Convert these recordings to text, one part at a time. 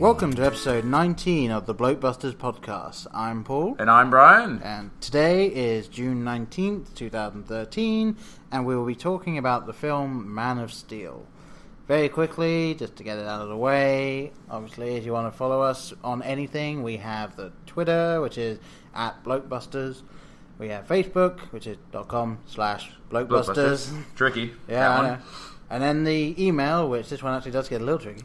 Welcome to episode 19 of the Blokebusters podcast. I'm Paul, And I'm Brian. and today is June 19th, 2013, and we will be talking about the film Man of Steel. Very quickly, just to get it out of the way, obviously, if you want to follow us on anything, we have the Twitter, which is at Blokebusters. We have Facebook, which is dot .com slash Blokebusters. Tricky. Yeah, that I one. know. And then the email, which this one actually does get a little tricky.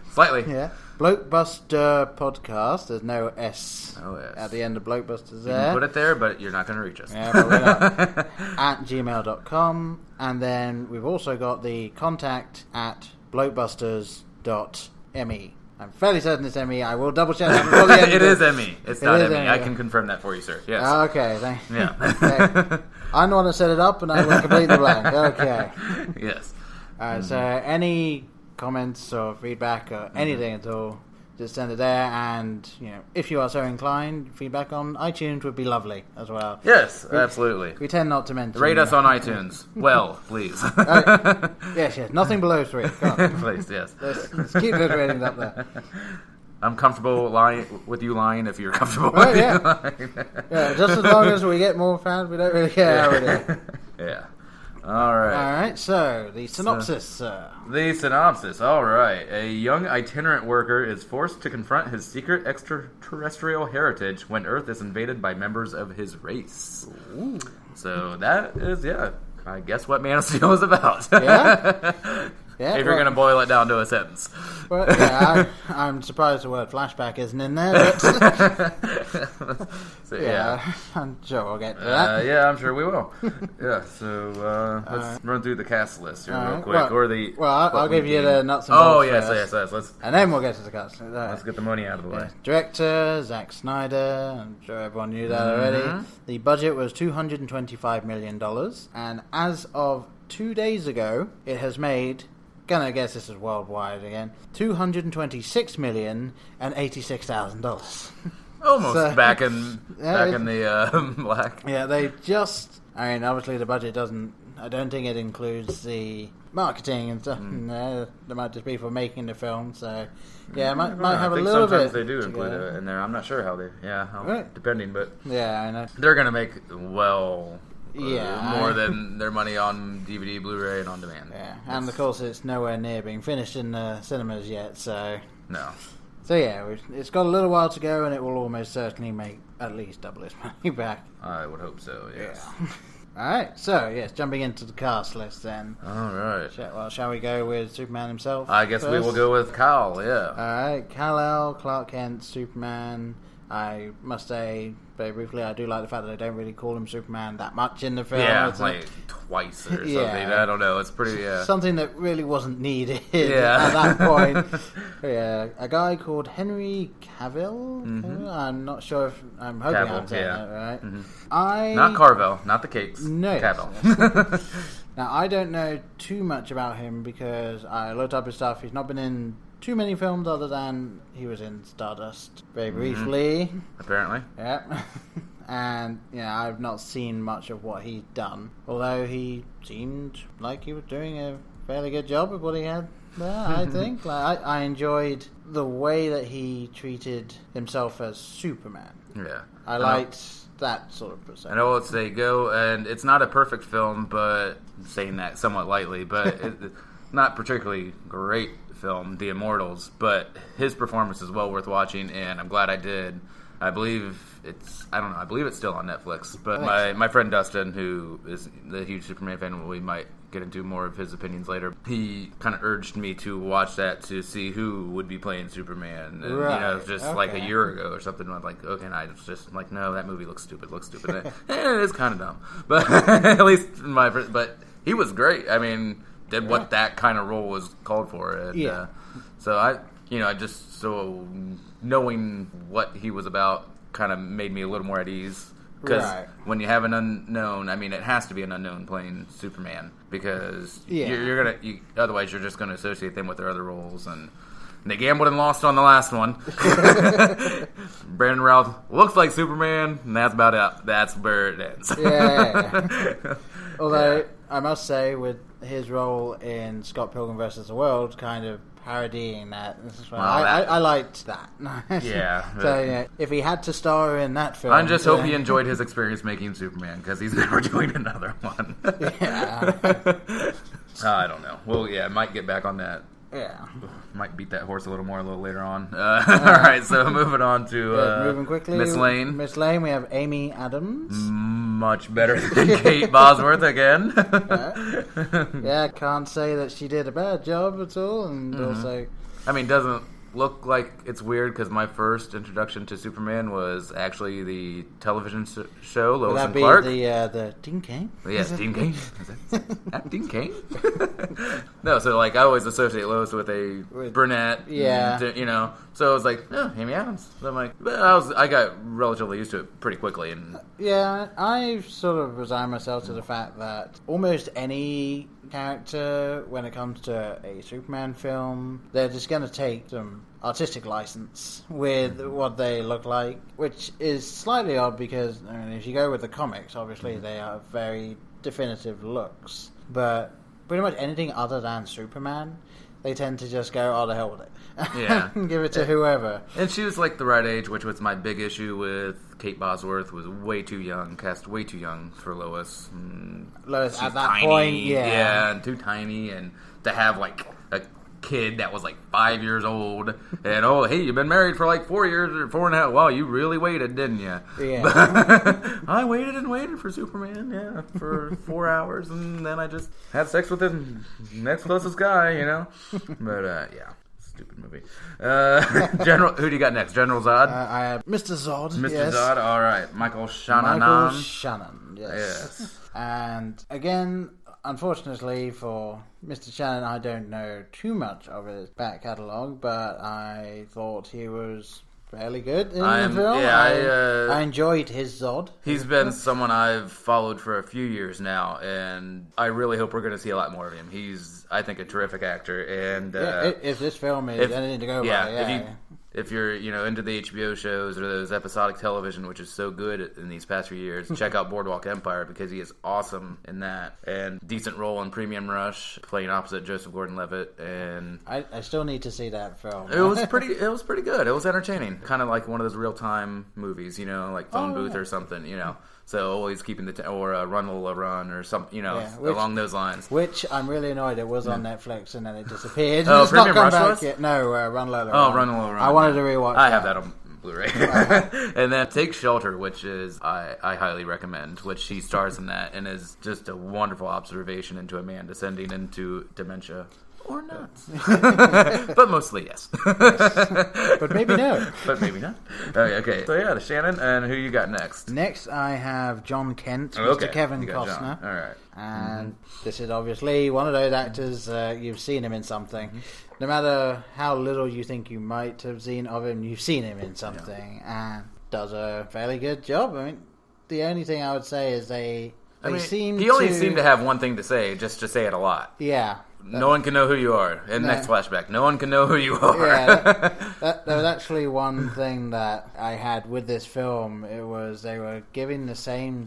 Slightly. yeah. Blokebuster Podcast. There's no S at the end of Blokebusters You there. can put it there, but you're not going to reach us. Yeah, we're not. at gmail.com. And then we've also got the contact at blokebusters.me. I'm fairly certain it's ME. I will double check that before the end. it is ME. It's It not ME. ME, I can confirm that for you, sir. Yes. Ah, okay, thank yeah. Okay. I'm the one that set it up, and I was completely blank. Okay. yes. Alright, hmm. so uh, any comments or feedback or mm-hmm. anything at all, just send it there. And you know, if you are so inclined, feedback on iTunes would be lovely as well. Yes, absolutely. We tend not to mention. Rate us on iTunes. Well, please. Oh, yes, yes, nothing below three. Please, yes. Let's, let's keep those ratings up there. I'm comfortable lying with you lying if you're comfortable Oh, with yeah. Yeah, just as long as we get more fans, we don't really care how we do. yeah. All right. All right, so the synopsis, sir. The synopsis. All right. A young itinerant worker is forced to confront his secret extraterrestrial heritage when Earth is invaded by members of his race. Ooh. So that is, yeah, I guess what Man of Steel is about. Yeah? Yeah, if you're well- going to boil it down to a sentence. Well, yeah, I, I'm surprised the word flashback isn't in there, but so, yeah, yeah. I'm sure we'll get to that. Uh, yeah, I'm sure we will. yeah, so uh, let's run through the cast list here real Alright, quick, well- or the well, I'll, I'll give you the nuts and bolts. Oh yes, yes, yes. Let's and then we'll get to the cast. Right. let's get the money out of the way. Yeah. Director Zack Snyder. I'm sure everyone knew that already. Mhm. The budget was 225 million dollars, and as of two days ago, it has made. Gonna guess this is worldwide again. Two hundred and twenty-six million and eighty-six thousand dollars. Almost So- back in back in the uh, black. Yeah, they just. I mean, obviously the budget doesn't. I don't think it includes the marketing and stuff. Mm. No, that might just be for making the film. So, yeah, might, might I have a think little sometimes bit. they do include it in there. I'm not sure how they. Yeah, how, Right. depending, but Yeah, I know. they're gonna make well. uh, Yeah, more I- than their money on DVD, Blu-ray, and on demand. Yeah, and of course it's nowhere near being finished in the cinemas yet. So, No. So yeah, we've- it's got a little while to go, and it will almost certainly make at least double its money back. I would hope so. Yes. All right, so yes, jumping into the cast list then. All right. Shall, well, shall we go with Superman himself? I guess we will go with Kyle. Yeah. Alright, Kal-El, Clark Kent, Superman. I must say, very briefly, I do like the fact that they don't really call him Superman that much in the film. yeah, It's like twice or something. Yeah. I don't know. It's pretty. Yeah. Something that really wasn't needed Yeah. at that point. yeah, a guy called Henry Cavill. Mhm. I'm not sure if I'm hoping Cavill, I'm saying yeah. that right. Mhm. I Not Carvel, not the cakes. No, Cavill. Now, I don't know too much about him because I looked up his stuff. He's not been in too many films other than he was in Stardust very Mhm. briefly. Apparently. Yeah. and, yeah, I've not seen much of what he's done. Although he seemed like he was doing a fairly good job of what he had there, I think. Like, I, I enjoyed the way that he treated himself as Superman. Yeah. I know- liked that sort of I perception. know it's they go, and it's not a perfect film, but saying that somewhat lightly, but it, not particularly great film, The Immortals. But his performance is well worth watching, and I'm glad I did. I believe it's I don't know I believe it's still on Netflix. But my, my friend Dustin, who is the huge Superman fan, we might get into more of his opinions later. He kind of urged me to watch that to see who would be playing Superman, and you know, Right, just like a year ago or something. I'm like, okay, and I was just like, no, that movie looks stupid, looks stupid. Eh, and it is kind of dumb, but at least my. But he was great. I mean, did what Yeah. that kind of role was called for. And, Yeah. Uh, so I, you know, I just so knowing what he was about kind of made me a little more at ease. Because Right. when you have an unknown, I mean, it has to be an unknown playing Superman because Yeah. you're, you're gonna. You, otherwise, you're just gonna associate them with their other roles and. They gambled and lost on the last one. Brandon Routh looks like Superman, and that's about it. That's where it ends. Yeah. Although Yeah. I must say, with his role in Scott Pilgrim vs. the World, kind of parodying that. This is why Well, I, I, I liked that. Yeah, so yeah, if he had to star in that film, I just hope he enjoyed his experience making Superman because he's never doing another one. Yeah. I don't know. Well, yeah, might get back on that. Yeah. Might beat that horse a little more a little later on. Uh, all right, so moving on to uh, moving quickly. Miss Lane. Miss Lane. We have Amy Adams. Much better than Kate Bosworth again. Yeah, can't say that she did a bad job at all, and Mm-hmm. also I mean, doesn't look like it's weird because my first introduction to Superman was actually the television show would Lois that and be Clark. the uh, the Dean Cain? Yes, Dean Cain. That, Dean Cain? no, so like I always associate Lois with a With- brunette. yeah. d- you know. So I was like, oh, Amy Adams. So I'm like, but I was, I got relatively used to it pretty quickly, and Yeah, I sort of resign myself to the fact that almost any character, when it comes to a Superman film, they're just going to take artistic license with what they look like, which is slightly odd because I mean, if you go with the comics, obviously they are very definitive looks, but pretty much anything other than Superman. They tend to just go, oh, the hell with it. Yeah. Give it to whoever. and she was like the right age, which was my big issue with Kate Bosworth. Was way too young, cast way too young for Lois. Mm, Lois, at that tiny, point, yeah. yeah, and too tiny, and to have like kid that was like five years old, and oh, hey, you've been married for like four years or four and a half. Wow, you really waited, didn't you? Yeah. I waited and waited for Superman, yeah, for four hours, and then I just had sex with the next closest guy, you know. But uh, yeah, stupid movie. Uh, General, who do you got next? General Zod, Uh, I have Mr. Zod. Mr. yes. Zod. All right, Michael Shannon. Michael Shannon, yes. Yes. And again, unfortunately for Mr. Shannon, I don't know too much of his back catalogue, but I thought he was fairly good in I'm- the film. yeah, I, uh, I enjoyed his Zod. He's been someone I've followed for a few years now, and I really hope we're going to see a lot more of him. He's, I think, a terrific actor, and uh, yeah, if, if this film is if- anything to go yeah, by, if yeah. you if you're you know into the HBO shows or those episodic television, which is so good in these past few years, check out Boardwalk Empire because he is awesome in that, and decent role in Premium Rush, playing opposite Joseph Gordon-Levitt, and I, I still need to see that film. it was pretty. It was pretty good. It was entertaining, kind of like one of those real time movies, you know, like Phone Oh, Booth yeah. or something, you know. So always keeping the t- or uh, Run Lola Run or something, you know, Yeah, which- along those lines. Which I'm really annoyed it was on Netflix and then it disappeared. Oh, it's not come Rush back yet. No, uh, Run Lola. Oh, Run Lola Run. I wanted to rewatch. I have that on Blu-ray. and then Take Shelter, which is I, I highly recommend, which she stars in that and is just a wonderful observation into a man descending into dementia. Or not. but mostly yes. but maybe no. but maybe not. Okay, okay. So yeah, the Shannon, and who you got next? Next, I have John Kent, Okay, Mr. Kevin Costner. John. All right. And this is obviously one of those actors uh, you've seen him in something. Mm-hmm. No matter how little you think you might have seen of him, you've seen him in something, and does a fairly good job. I mean, the only thing I would say is they they I mean, seem he only to, seemed to have one thing to say, just to say it a lot. yeah. No one can know who you are. And No. next flashback, no one can know who you are. yeah, that, that, there was actually one thing that I had with this film. It was they were giving the same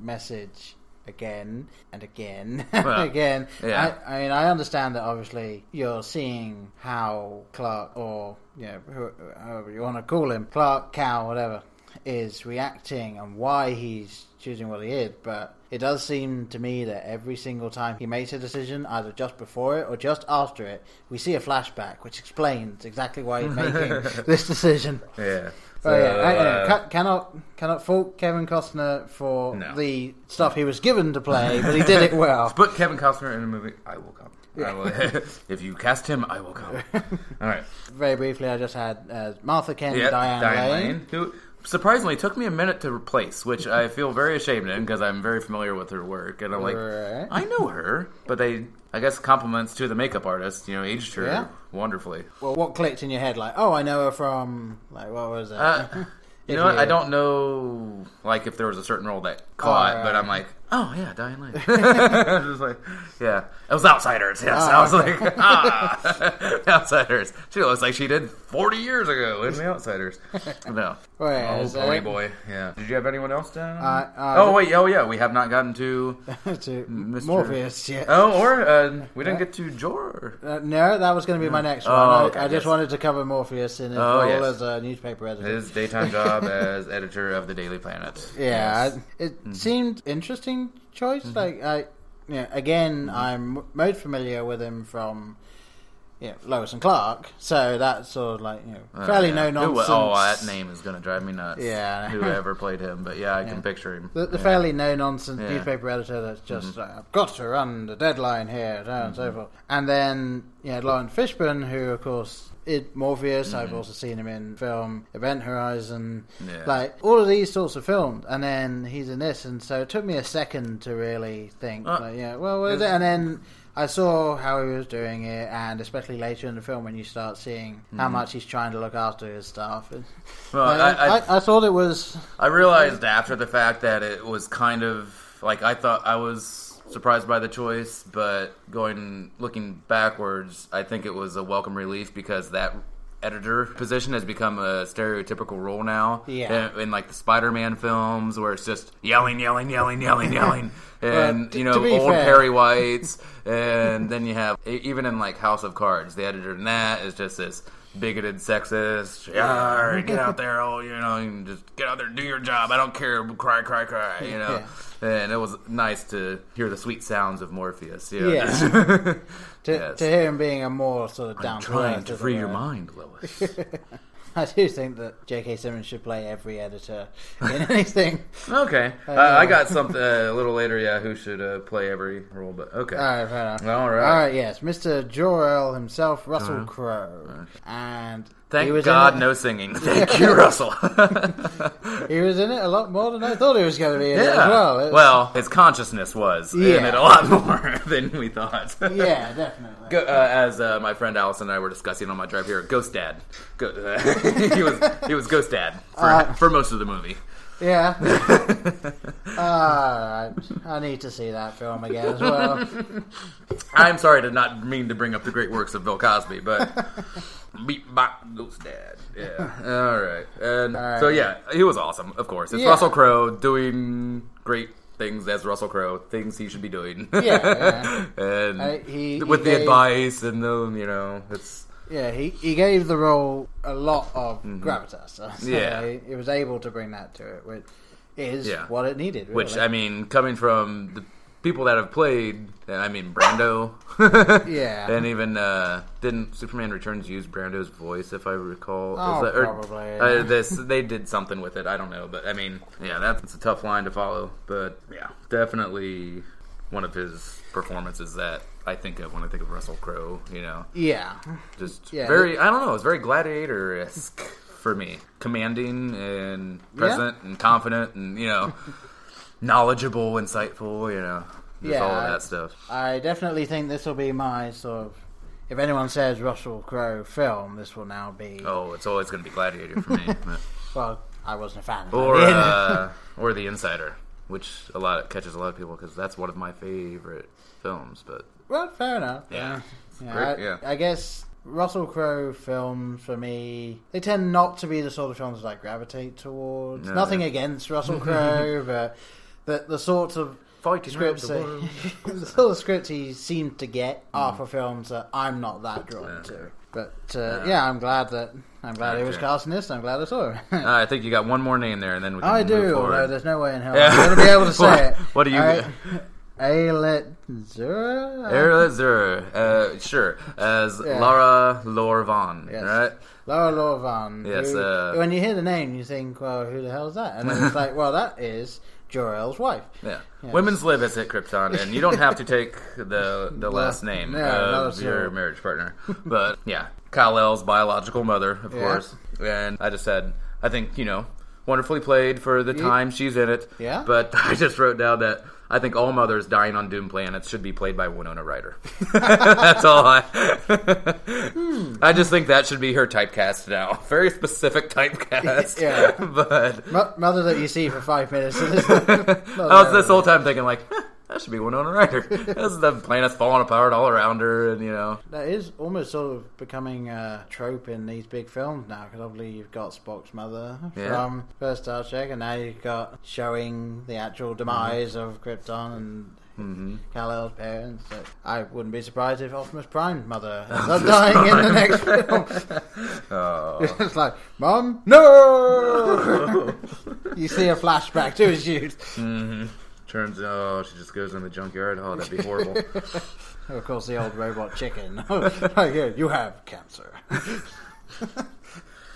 message again and again and Well, again. yeah. I, I mean, I understand that obviously you're seeing how Clark, or you know, who- however you want to call him, Clark, Cow, whatever, is reacting and why he's choosing what he is, but it does seem to me that every single time he makes a decision, either just before it or just after it, we see a flashback which explains exactly why he's making this decision. yeah. So, yeah, I- anyway, uh, ca- cannot cannot fault Kevin Costner for No. the stuff he was given to play, but he did it well. Put Kevin Costner in a movie, I will come. Yeah. Will, if you cast him, I will come. All right. Very briefly, I just had uh, Martha Kent, Yeah, Diane, Lane. who surprisingly took me a minute to replace, which I feel very ashamed in because I'm very familiar with her work, and I'm like, Right. I know her, but they, I guess, compliments to the makeup artist, you know, aged her Yeah. wonderfully. Well, what clicked in your head? Like, oh, I know her from like what was it? Uh, you know what? I don't know, like if there was a certain role that caught, Oh, but. I'm like, Oh yeah, Diane Lane. I was just like, yeah, it was Outsiders. Yes, I was like, ah, Outsiders. She looks like she did forty years ago in the Outsiders. No, Wait, oh is boy, boy, yeah. Did you have anyone else down? Uh, uh, oh wait, oh yeah, we have not gotten to. to Mr. Morpheus, yeah. Oh, or uh, we didn't get to Jor. Uh, no, that was going to be my next Oh, one. I, okay, I just yes. wanted to cover Morpheus in his Oh, role yes. as a newspaper editor. His daytime job as editor of the Daily Planet. Yeah, Yes. I- it seemed interesting choice. Like I, you know, again, I'm most familiar with him from, know, Lois and Clark. So that's sort of like you know, Uh, fairly yeah. no nonsense. oh, that name is going to drive me nuts. Yeah. Whoever played him, but yeah, I can picture him. The, the Yeah. fairly no nonsense Yeah. Mm-hmm. newspaper editor that's just like, I've got to run the deadline here, and so forth. And then you know, Laurence Fishburne, who of course is Morpheus. I've also seen him in film Event Horizon, Mm-hmm. Yeah. like all of these sorts of films. And then he's in this, and so it took me a second to really think, Uh, like, yeah, well, what is it? And then. I saw how he was doing it, and especially later in the film when you start seeing how mm. much he's trying to look after his staff. Well, I, I, I, I, I thought it was I realized after the fact that it was kind of like I thought I was surprised by the choice, but going looking backwards, I think it was a welcome relief because that editor position has become a stereotypical role now. Yeah. in, in like the Spider-Man films where it's just yelling, yelling, yelling, yelling, yelling, and t- you know old fair- Perry Whites, and then you have even in like House of Cards, the editor in that is just this bigoted sexist. Yeah, get out there, oh, you know, and just get out there and do your job. I don't care, cry, cry, cry. You know, and it was nice to hear the sweet sounds of Morpheus. You know, Yeah. just- to, Yes. to hear him being a more sort of I'm down to trying to free your mind, Lois. I do think that J.K. Simmons should play every editor in anything. Okay, uh, I got something uh, a little later. Yeah, who should uh, play every role? But okay, All right, fair. All right. All right, yes, Mr. Jor-El himself, Russell Crowe, and thank God, no singing. Thank you, Russell. he was in it a lot more than I thought he was going to be in it as Yeah. well. Well, his consciousness was in it a lot more than we thought. yeah, definitely. Go, uh, as uh, my friend Allison and I were discussing on my drive here, Ghost Dad. Go, uh, he was he was Ghost Dad for, Uh, for most of the movie. Yeah. Right, uh, I need to see that film again as well. I'm sorry to not mean to bring up the great works of Bill Cosby, but beat bop Ghost Dad. Yeah. All right. And All right. so yeah, he was awesome. Of course, it's Yeah. Russell Crowe doing great things as Russell Crowe, things he should be doing. Yeah, and I- he- with he the gave- advice and the you know it's Yeah, he, he gave the role a lot of gravitas. So Mm-hmm. Yeah. he, he was able to bring that to it, which is Yeah. what it needed. Really. which I mean, coming from the people that have played, I mean Brando, Yeah. and even uh, didn't Superman Returns use Brando's voice if I recall? Oh, that- or- probably, uh, this they did something with it. I don't know, but I mean, yeah, that's a tough line to follow. But yeah, definitely one of his performances that I think of when I think of Russell Crowe. You know, yeah, just Yeah, very I don't know, it's very gladiator esque for me, commanding and present and confident and you know knowledgeable, insightful. You know, just Yeah, all of I- that stuff. I definitely think this will be my sort of. If anyone says Russell Crowe film, this will now be. Oh, it's always going to be gladiator for me, Well, I wasn't a fan. Of or uh, or the Insider, which a lot catches a lot of people because that's one of my favorite films. But well, fair enough. Yeah. yeah. great, I, yeah. I guess Russell Crowe films for me, they tend not to be the sort of films that I gravitate towards. No, Nothing yeah. against Russell Crowe, but the the sorts of fighting scripts the world. the sort of scripts he seemed to get are for films that I'm not that drawn Yeah. to. But uh, Yeah. yeah, I'm glad that I'm glad he was casting this. I'm glad I saw him. Uh, I think you got one more name there, and then we can I move do, forward. although there's no way in hell Yeah. I'm going to be able to say What- it. what do you- All right. Ayelet Zurer? Zur, uh, sure, as Yeah. Laura Lorvan, Yes. right? Laura Lorvan. Yes, who- uh, when you hear the name, you think, well, who the hell is that? And then it's like, well, that is Jor-El's wife. Yeah. Yes. Women's live is at Krypton, and you don't have to take the the last name not of your all. marriage partner. But yeah, Kal-El's biological mother, of Yeah. course. And I just said, I think you know, wonderfully played for the time she's in it. Yeah. But I just wrote down that I think all mothers dying on doomed planets should be played by Winona Ryder. That's all I. I just think that should be her typecast now. Very specific typecast. Yeah. but Mo- Mother that you see for five minutes. I was this whole time thinking like. "Huh, That should be Winona Ryder. This the planet's falling apart all around her, and you know, That is almost sort of becoming a trope in these big films now, because obviously you've got Spock's mother Yeah. from first Star Trek, and now you've got showing the actual demise of Krypton and hmm Kal-El's parents. So I wouldn't be surprised if Optimus Prime's mother ends up dying in the next film. oh. it's like, Mom, no! you see a flashback to his youth. hmm Turns oh, she just goes in the junkyard. Oh, that'd be horrible. Of course, the old robot chicken. Oh, oh, yeah, you have cancer.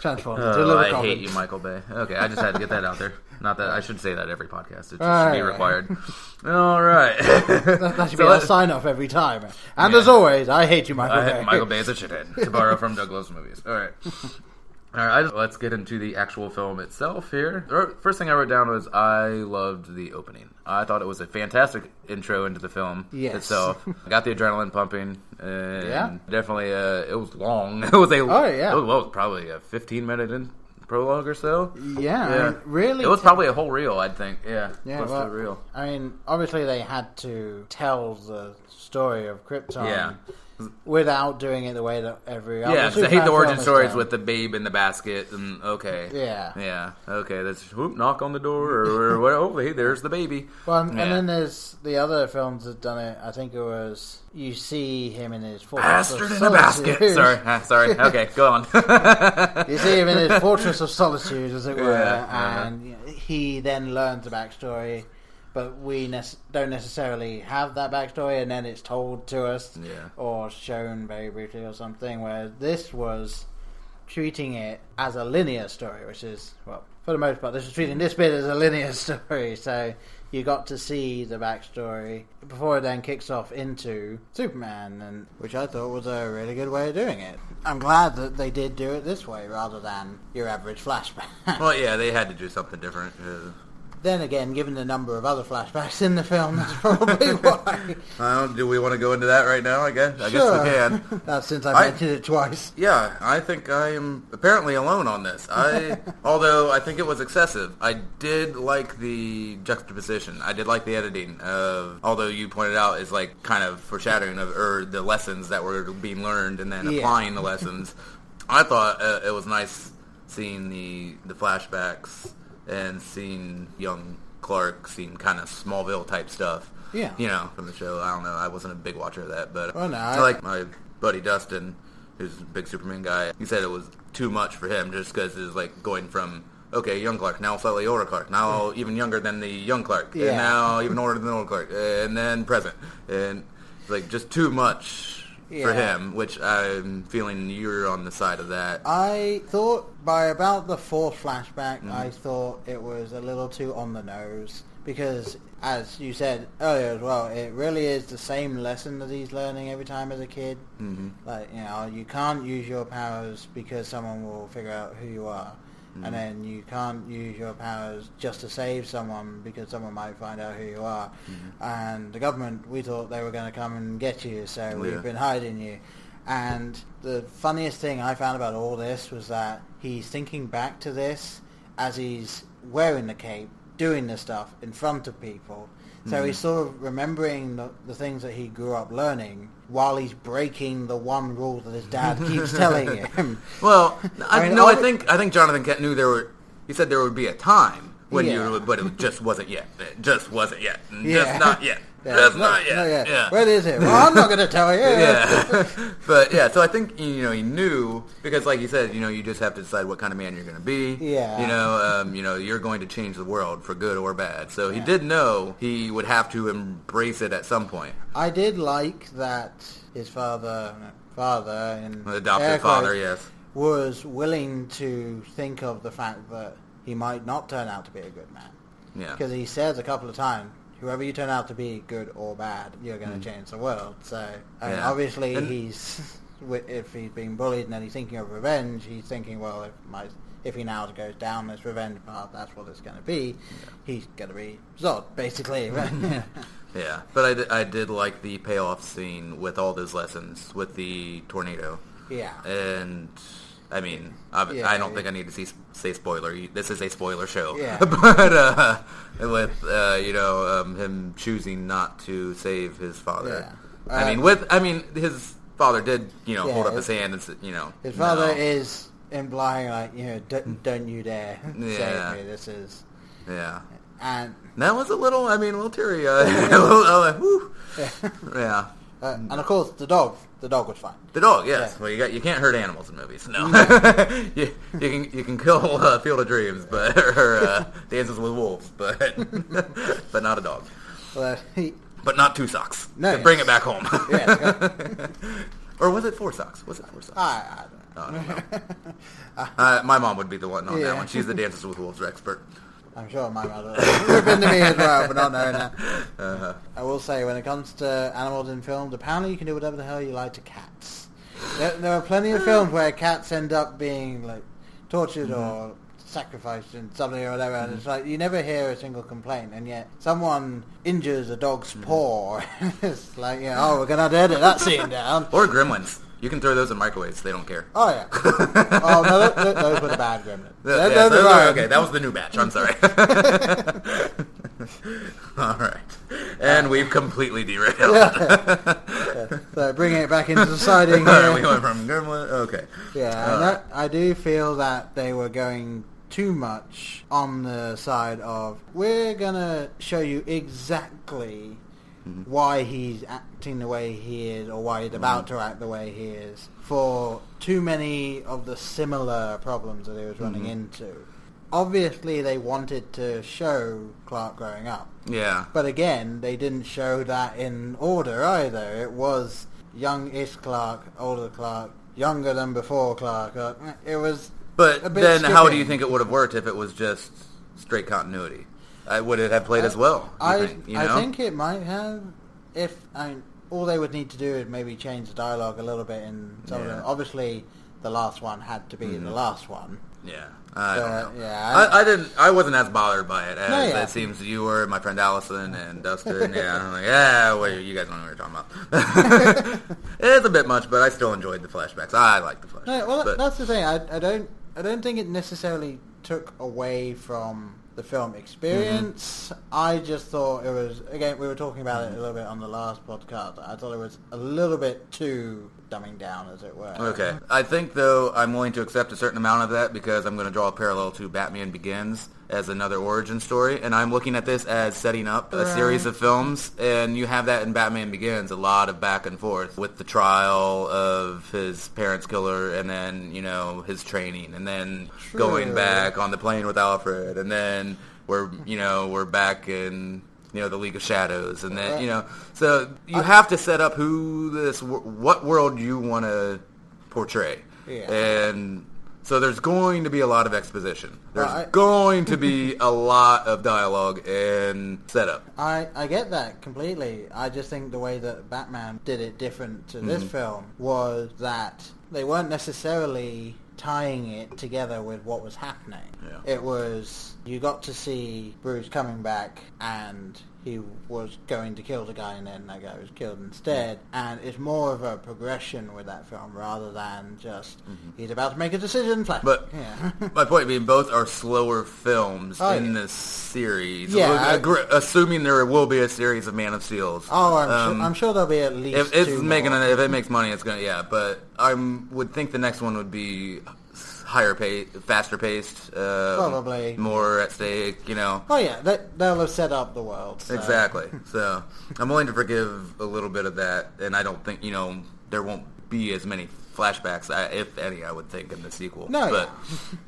Transformed into Oh, I hate you, Michael Bay. Okay, I just had to get that out there. Not that I should say that every podcast. It just Right, should be right. required. All right. That, that should So be our sign off every time. And Yeah. as always, I hate you, Michael I, Bay. Michael Bay is a shithead. To borrow from Douglas movies. All right. All right, let's get into the actual film itself here. The First thing I wrote down was I loved the opening. I thought it was a fantastic intro into the film Yes. itself. Got the adrenaline pumping. Yeah. Definitely, uh, it was long. It was a, Oh, yeah. It was, well, it was probably a 15 minute in prologue or so. Yeah, I mean, really. It was t- probably a whole reel, I'd think. Yeah, Yeah, well, a reel. I mean, obviously they had to tell the story of Krypton Yeah. Without doing it the way that every other Yeah, 'cause I hate the origin stories with the babe in the basket and okay. Yeah. Yeah. Okay. That's whoop, knock on the door or, or what? Oh, hey, there's the baby. Well, and, Yeah. and then there's the other films that done it. I think it was you see him in his fortress of Bastard in a basket. Sorry. Ah, sorry. Okay, go on. You see him in his fortress of solitude, as it were, Yeah, uh-huh. and he then learns the backstory. But we ne- don't necessarily have that backstory, and then it's told to us Yeah. or shown very briefly or something. Where this was treating it as a linear story, which is well, for the most part, this was treating this bit as a linear story. So you got to see the backstory before it then kicks off into Superman, and which I thought was a really good way of doing it. I'm glad that they did do it this way rather than your average flashback. well, yeah, they had to do something different. Uh, then again, given the number of other flashbacks in the film, that's probably why. do we want to go into that right now? I guess. I Sure. guess we can. That's since I I- mentioned it twice. Yeah, I think I am apparently alone on this. I, although I think it was excessive, I did like the juxtaposition. I did like the editing. Of, although you pointed out is like kind of foreshadowing of or the lessons that were being learned and then Yeah. applying the lessons. I thought uh, it was nice seeing the the flashbacks and seeing young Clark, seeing kind of Smallville type stuff. Yeah. you know, from the show. I don't know. I wasn't a big watcher of that, but Oh, no, I I- like my buddy Dustin, who's a big Superman guy. He said it was too much for him just because it's like going from okay, young Clark, now slightly older Clark, now mm. even younger than the young Clark, Yeah. and now even older than the old Clark, and then present, and it's like just too much for him. Which I'm feeling you're on the side of that. I thought by about the fourth flashback, Mm-hmm. I thought it was a little too on the nose because, as you said earlier as well, it really is the same lesson that he's learning every time as a kid. hmm Like you know, you can't use your powers because someone will figure out who you are, Mm-hmm. and then you can't use your powers just to save someone because someone might find out who you are. And the government, we thought they were going to come and get you, so Yeah. we've been hiding you. And the funniest thing I found about all this was that he's thinking back to this as he's wearing the cape, doing the stuff in front of people. So he's mm-hmm. sort of remembering the, the things that he grew up learning while he's breaking the one rule that his dad keeps telling him. Well, I, I mean, no, I think I think Jonathan Kent knew there were. He said there would be a time when Yeah. you, but it just wasn't yet. It just wasn't yet. Yeah. Just not yet. Yeah, no- not yet. no, yeah. Yeah. Where is it? Well, I'm not going to tell you. yeah. but yeah, so I think you know he knew because, like you said, you know you just have to decide what kind of man you're going to be. Yeah. You know, um, you know you're going to change the world for good or bad. So he Yeah. did know he would have to embrace it at some point. I did like that his father, father, and An adopted father, yes. was willing to think of the fact that he might not turn out to be a good man. Yeah. Because he says a couple of times, whoever you turn out to be, good or bad, you're going to Mm. change the world. So, I mean, Yeah. obviously, And- he's if he's being bullied and then he's thinking of revenge, he's thinking, well, if my if he now goes down this revenge path, that's what it's going to be. He's going to be Zod, basically. Yeah. Yeah, but I did, I did like the payoff scene with all those lessons with the tornado. yeah. And I mean, I, Yeah, I don't yeah. think I need to see, say spoiler. This is a spoiler show. Yeah. but uh, with uh, you know um, him choosing not to save his father. Yeah. I Uh, mean, with I mean his father did you know Yeah, hold up his- his hand and you know His father no. is implying, like, you know, don't, don't you dare Yeah. save me. This is... yeah. And... That was a little, I mean, a little teary. Uh, a little, uh. Yeah. yeah. Uh, and of course, the dog. The dog was fine. The dog, yes. Yeah. Well, you got you can't hurt animals in movies. No, you, you can you can kill uh, Field of Dreams, but or uh, Dances with Wolves, but but not a dog. Well, he, But not two socks. No, bring it back home. Yes, or was it four socks? Was it four socks? I, I Oh, I don't know. Uh, my mom would be the one on Yeah. that one. She's the Dances with Wolves expert. I'm sure my mother would have been to me as well, but not knowing that. Uh, I will say, when it comes to animals in films, apparently you can do whatever the hell you like to cats. There, there are plenty of films where cats end up being like tortured or sacrificed in something or whatever, and it's like you never hear a single complaint, and yet someone injures a dog's paw. it's like, yeah, oh, we're gonna have to edit that scene down. or gremlins. You can throw those in microwaves. They don't care. Oh yeah. oh no, th- th- those were the bad gremlins. Th- yeah, those are those are- fine. okay, that was the new batch. I'm sorry. All right, and uh, we've completely derailed. Yeah, so bringing it back into. All right, here. we went from gremlin. Okay. Yeah, All and right. that, I do feel that they were going too much on the side of we're gonna show you exactly Mm-hmm. why he's acting the way he is or why he's about Mm-hmm. to act the way he is for too many of the similar problems that he was running Mhm. into. Obviously, they wanted to show Clark growing up, Yeah. but again, they didn't show that in order either. It was young-ish Clark, older Clark, younger than before Clark. Uh, It was But a bit then, how do you think it would have worked if it was just straight continuity? Uh, would it have played as well? I think, you I think it might have if I mean, all they would need to do is maybe change the dialogue a little bit in some of them. Obviously, the last one had to be the Mhm. last one. Yeah. I know. yeah, I, I- I didn't. I wasn't as bothered by it as No, yeah. it seems you were. My friend Allison and Dustin. yeah, I'm like, yeah. Well, you guys don't know what you're talking about. it's a bit much, but I still enjoyed the flashbacks. I like the flashbacks. No, well, but, that's the thing. I, I don't I don't think it necessarily took away from the film experience. Mm-hmm. I just thought it was again we were talking about it a little bit on the last podcast. I thought it was a little bit too dumbing down, as it were. Okay. I think though I'm willing to accept a certain amount of that because I'm going to draw a parallel to Batman Begins as another origin story, and I'm looking at this as setting up a Right. series of films, and you have that in Batman Begins, a lot of back and forth with the trial of his parents' killer, and then you know his training, and then True. going back on the plane with Alfred, and then we're you know we're back in. You know the League of Shadows, and then you know, so you have to set up who this, what world you want to portray. Yeah. And so there's going to be a lot of exposition. There's going to be a lot of dialogue and setup. I, I get that completely. I just think the way that Batman did it different to this Mhm. film was that they weren't necessarily tying it together with what was happening. Yeah. It was you got to see Bruce coming back and he was going to kill the guy and then that guy was killed instead. And it's more of a progression with that film rather than just he's about to make a decision. Flash. Mm-hmm. But yeah. my point being, both are slower films Oh, in yeah. this series. Yeah, assuming there will be a series of Man of Steels. oh, I'm, Um, sure, I'm sure there'll be at least if it's making an, if it makes money, it's gonna yeah. But I would think the next one would be higher pace, faster paced, uh, Probably. more at stake. You know, Oh yeah, they, they'll have set up the world. so- Exactly. So I'm willing to forgive a little bit of that, and I don't think you know there won't be as many flashbacks, I- if any. I would think in the sequel. No, but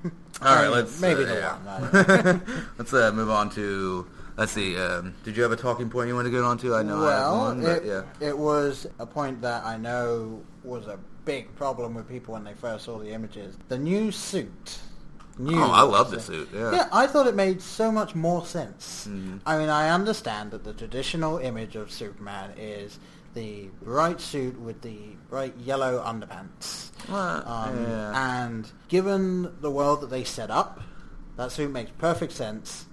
yeah. all right, I mean, let's maybe uh, the yeah. one. Don't let's uh, move on to. Let's see. Um, did you have a talking point you want to get on to? I know I have well, one, but it, yeah. it was a point that I know was a big problem with people when they first saw the images. The new suit. New, Oh, I love the suit. Yeah. Yeah, I thought it made so much more sense. Mhm. I mean, I understand that the traditional image of Superman is the bright suit with the bright yellow underpants. Well, Um, yeah. And given the world that they set up, that suit makes perfect sense,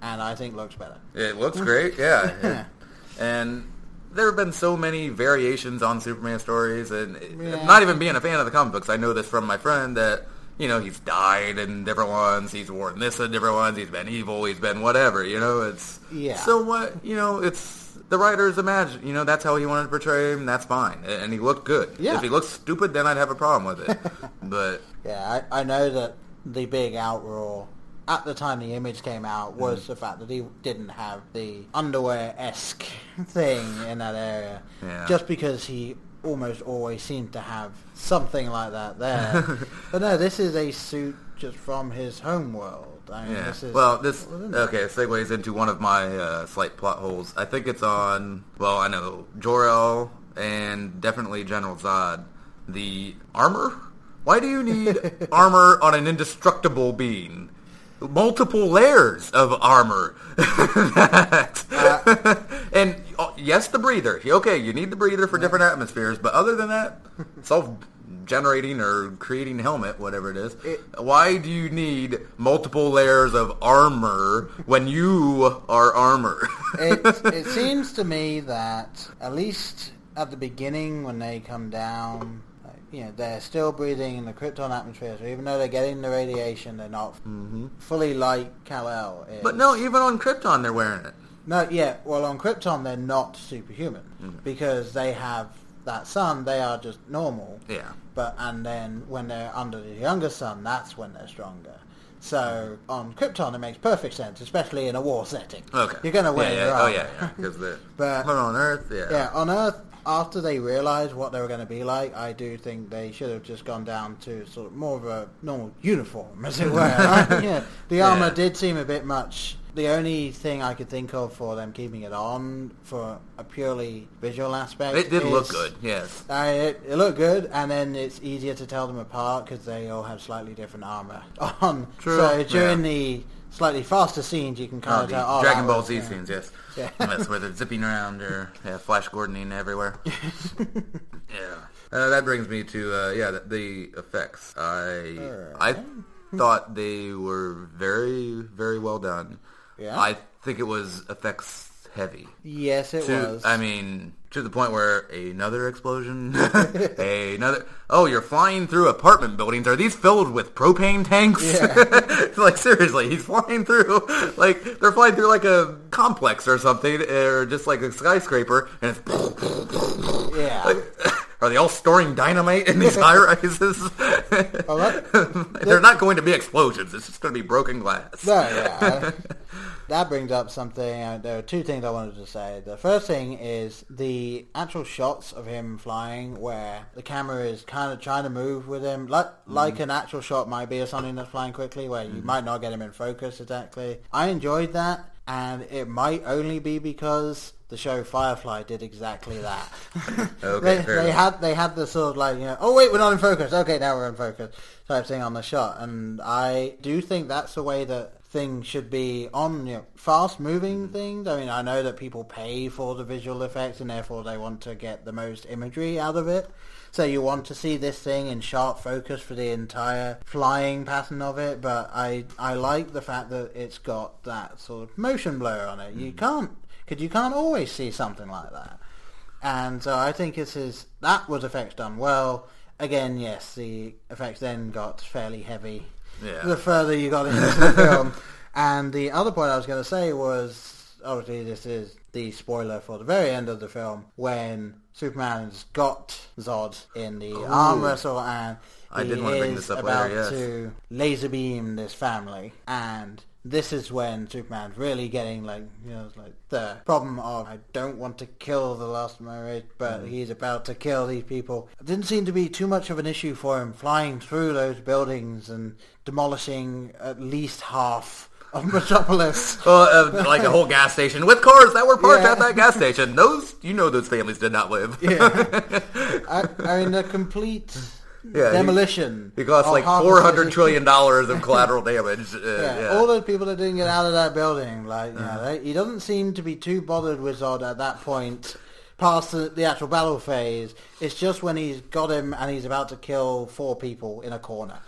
and I think looks better. It looks great, yeah. Yeah. and there have been so many variations on Superman stories, and Yeah. not even being a fan of the comic books, I know this from my friend that you know he's died in different ones, he's worn this in different ones, he's been evil, he's been whatever. You know, it's Yeah. So what? You know, it's the writers imagine. You know, that's how he wanted to portray him. That's fine, and he looked good. Yeah. If he looks stupid, then I'd have a problem with it. but Yeah, I, I know that the big outroar at the time the image came out was Mm. the fact that he didn't have the underwear-esque thing in that area. Yeah. Just because he almost always seemed to have something like that there. but no, this is a suit just from his home world. I mean, Yeah. this is, well, this okay segues into one of my uh, slight plot holes. I think it's on. Well, I know Jor-El and definitely General Zod. The armor. Why do you need armor on an indestructible being? Multiple layers of armor. That- and uh, yes, the breather. Okay, you need the breather for different atmospheres, but other than that, self-generating or creating helmet, whatever it is. It- why do you need multiple layers of armor when you are armor? it, it seems to me that at least at the beginning when they come down, you know, they're still breathing in the Krypton atmosphere. So even though they're getting the radiation, they're not fully like Kal-El is. but no, even on Krypton, they're wearing it. no, yeah. Well, on Krypton, they're not superhuman Mm. because they have that sun. They are just normal. Yeah. But and then when they're under the younger sun, that's when they're stronger. So on Krypton, it makes perfect sense, especially in a war setting. Okay. You're going to wear yeah, yeah. Oh yeah, yeah. Because But- but on Earth, yeah. Yeah, on Earth, after they realised what they were going to be like, I do think they should have just gone down to sort of more of a normal uniform, as it were. right? yeah, the armour Yeah. did seem a bit much. The only thing I could think of for them keeping it on for a purely visual aspect, It did look good. Yes. Uh, it, it looked good, and then it's easier to tell them apart because they all have slightly different armor on. True, So during yeah. the slightly faster scenes, you can kind Oh, of tell. Oh, Dragon Ball Z yeah. scenes, yes. Yeah. That's where they're zipping around or yeah, Flash Gordoning everywhere. yeah. Uh, that brings me to uh, yeah the, the effects. I I thought they were very very well done. Yeah? I think it was effects heavy. Yes, it To, was. I mean, to the point where another explosion, another. Oh, you're flying through apartment buildings. Are these filled with propane tanks? Yeah. like seriously, he's flying through. Like they're flying through like a complex or something, or just like a skyscraper, and it's. Yeah. Like, are they all storing dynamite in these high rises? Oh, that- They're not going to be explosions. It's just going to be broken glass. No, yeah. That brings up something. Uh, there are two things I wanted to say. The first thing is the actual shots of him flying, where the camera is kind of trying to move with him, like like an actual shot might be of something that's flying quickly, where you might not get him in focus exactly. I enjoyed that, and it might only be because the show Firefly did exactly that. Okay, they, they had they had the sort of like you know oh wait we're not in focus. Okay now we're in focus type thing on the shot. And I do think that's the way that things should be on you know fast moving mm-hmm. things. I mean I know that people pay for the visual effects and therefore they want to get the most imagery out of it. So you want to see this thing in sharp focus for the entire flying pattern of it but I I like the fact that it's got that sort of motion blur on it. You mm-hmm. can't because you can't always see something like that and so I think this is that was effects done well. Again, yes, the effects then got fairly heavy Yeah. the further you got into the film. And the other point I was going to say was, obviously this is the spoiler for the very end of the film, when Superman's got Zod in the arm wrestle and I did wanna bring is this up about later, yes. to laser beam this family and this is when Superman's really getting like you know it's like the problem of I don't want to kill the last race, but Mm. he's about to kill these people. It didn't seem to be too much of an issue for him flying through those buildings and demolishing at least half of Metropolis. Well, uh, like a whole gas station with cars that were parked Yeah. at that gas station. Those, you know, those families did not live. Yeah. I, I mean the complete Yeah, he- demolition. It cost of like four hundred trillion dollars of collateral damage. Uh, Yeah, yeah. all those people that didn't get out of that building, like, you Uh-huh. know, they, he doesn't seem to be too bothered with Zod at that point. past the, the actual battle phase. It's just when he's got him and he's about to kill four people in a corner.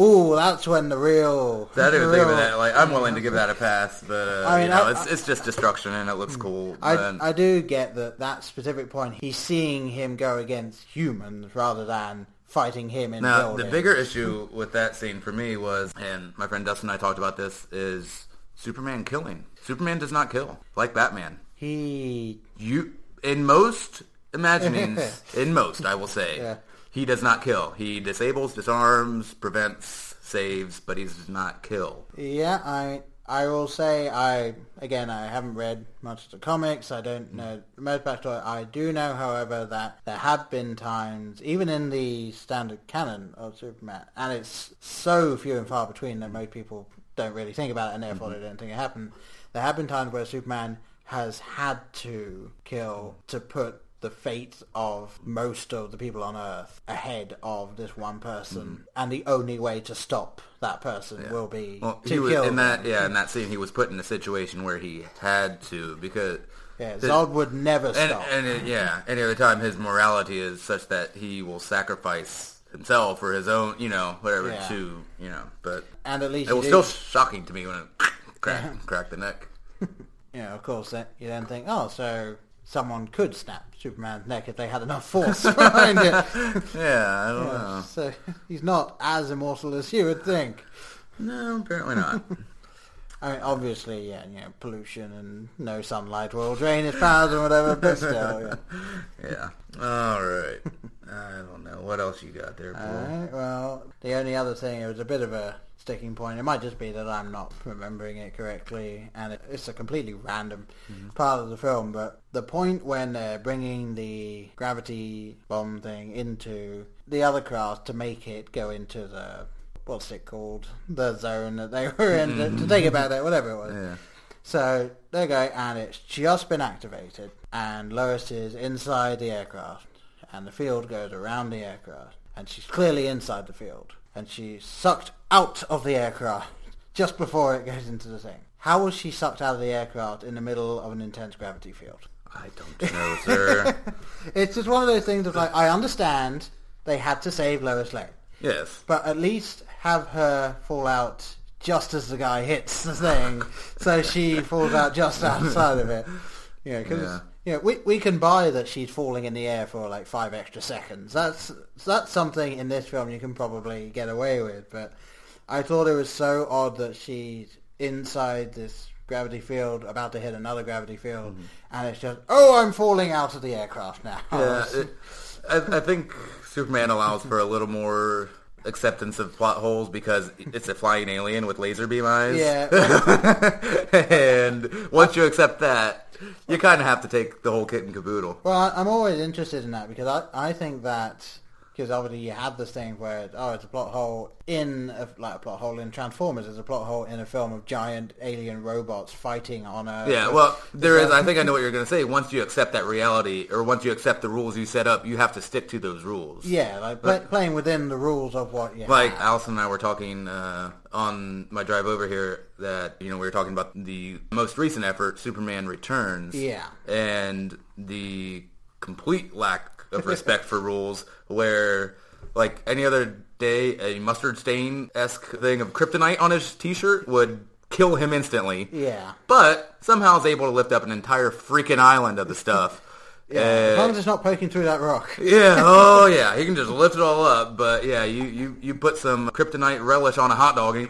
Ooh, that's when the real. That the is think of that. Like I'm willing to give that a pass, but uh, I mean, you know, I- it's it's just destruction and it looks cool. I, and- I do get that that specific point. He's seeing him go against humans rather than fighting him in Now, the bigger issue with that scene for me was, and my friend Dustin and I talked about this, is Superman killing. Superman does not kill like Batman. He You in most imaginings, in most, I will say, Yeah. he does not kill. He disables, disarms, prevents, saves, but he does not kill. Yeah, I I will say I again I haven't read much of the comics. I don't know most backstory. I do know, however, that there have been times, even in the standard canon of Superman, and it's so few and far between that most people don't really think about it, and therefore mm-hmm. they don't think it happened. There have been times where Superman has had to kill to put the fate of most of the people on Earth ahead of this one person, mm. and the only way to stop that person will be Well, to he was kill in that yeah in that scene. He was put in a situation where he had to because Yeah, Zod would never and, stop. and it, yeah, any other time his morality is such that he will sacrifice himself or his own, you know, whatever Yeah. to, you know. But And at least it was do- still shocking to me when it cracked, cracked the neck. yeah, of course, you then think, oh, so someone could snap Superman's neck if they had enough force behind it. Yeah, I don't know. So he's not as immortal as you would think. No, apparently not. I mean, obviously, yeah, you know, pollution and no sunlight will drain his powers and whatever, but still, yeah. yeah. All right. I don't know what else you got there, Paul. Alright, well, the only other thing, it was a bit of a sticking point. It might just be that I'm not remembering it correctly, and it, it's a completely random mm-hmm. part of the film. But the point when they're bringing the gravity bomb thing into the other craft to make it go into the what's it called, the zone that they were in to, it back there, whatever it was. Yeah. So they go, and it's just been activated, and Lois is inside the aircraft, and the field goes around the aircraft, and she's clearly inside the field, and she's sucked out of the aircraft just before it goes into the thing. How was she sucked out of the aircraft in the middle of an intense gravity field? I don't know, sir. It's just one of those things of like, I understand they had to save Lois Lane, yes. but at least have her fall out just as the guy hits the thing, so she falls out just outside of it. You know, 'cause, Yeah. Know, we we can buy that she's falling in the air for like five extra seconds. That's that's something in this film you can probably get away with. But I thought it was so odd that she's inside this gravity field, about to hit another gravity field, mm-hmm. and it's just, oh, I'm falling out of the aircraft now. Yeah, it, I, I think Superman allows for a little more acceptance of plot holes because it's a flying alien with laser beam eyes. Yeah. and once you accept that, you kind of have to take the whole kit and caboodle. Well, I'm always interested in that because I, I think that because obviously you have this thing where oh it's a plot hole in a, like a plot hole in Transformers, it's a plot hole in a film of giant alien robots fighting on a Yeah, well, there is. I think I know what you're going to say. Once you accept that reality, or once you accept the rules you set up, you have to stick to those rules. yeah like play, playing within the rules of what you Like have. Allison and I were talking uh, on my drive over here that you know we were talking about the most recent effort, Superman Returns. Yeah. and the complete lack of respect for rules, where like any other day, a mustard stain esque thing of kryptonite on his T-shirt would kill him instantly. yeah. But somehow is able to lift up an entire freaking island of the stuff. Yeah, as Uh, long as it's not poking through that rock. yeah, oh yeah, he can just lift it all up. But yeah, you, you, you put some kryptonite relish on a hot dog and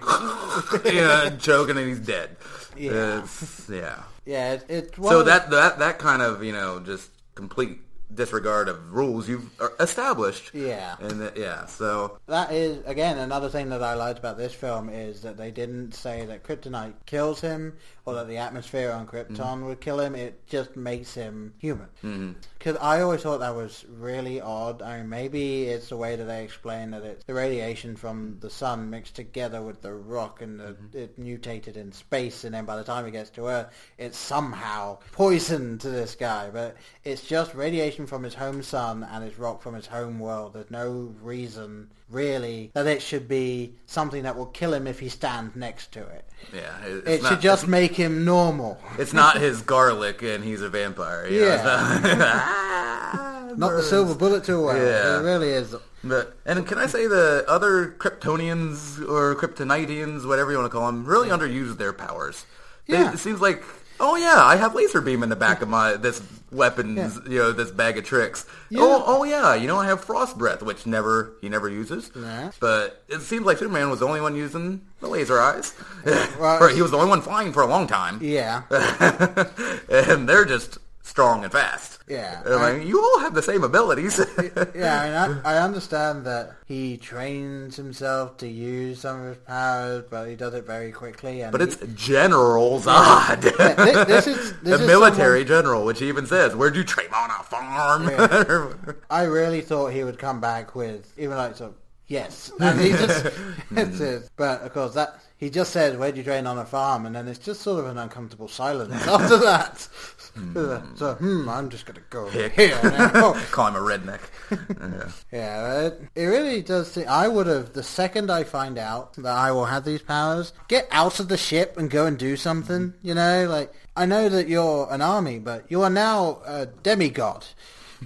he, yeah, choking and he's dead. Yeah. It's- yeah. Yeah, it, it's So one of the- that that that kind of you know just complete disregard of rules you've uh, established. Yeah. And that, yeah, so That is again another thing that I liked about this film is that they didn't say that kryptonite kills him or that the atmosphere on Krypton Mm-hmm. would kill him. It just makes him human. Because I always thought that was really odd. I mean, maybe it's the way that they explain that it's the radiation from the sun mixed together with the rock and the, Mm-hmm. it mutated in space, and then by the time it gets to Earth, it's somehow poison to this guy. But it's just radiation from his home sun and his rock from his home world. There's no reason, really, that it should be something that will kill him if he stands next to it. Yeah, It not, should just make him normal. It's not his garlic, and he's a vampire. Yeah. not- Not the silver bullet too well. Yeah. It really is. But, and can I say the other Kryptonians or Kryptonitians, whatever you want to call them, really underuse their powers. They- Yeah. it seems like, oh yeah, I have laser beam in the back of my this weapons, you know, this bag of tricks. Yeah. Oh, oh yeah, you know, I have frost breath, which never he never uses. Nah. But it seems like Superman was the only one using the laser eyes. Well, he was the only one flying for a long time. Yeah. and they're just strong and fast. Yeah. And I'm like, you all have the same abilities. Yeah, I, mean, I, I understand that he trains himself to use some of his powers, but he does it very quickly. And But he- it's General Zod. Yeah, thi- this is- this a is military general, which he even says, "Where'd you train on a farm?" I really thought he would come back with even like yes, and he just it's it. But of course that he just said, "Where'd you train on a farm?" and then it's just sort of an uncomfortable silence after that. Hmm. so hmm, I'm just gonna go Hick. here now. Oh. Call him a redneck. Yeah. Yeah, it, it really does. Seem, I would have the second I find out that I will have these powers, get out of the ship and go and do something. Mm-hmm. You know, like I know that you're an army, but you are now a demigod.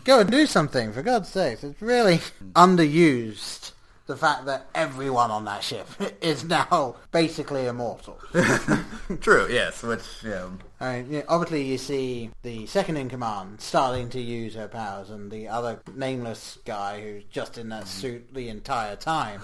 Go and do something for God's sake. It's really hmm. underused. The fact that everyone on that ship is now basically immortal. True. Yes. Which uh, yeah. I mean, obviously you see the second in command starting to use her powers, and the other nameless guy who's just in that suit mm. the entire time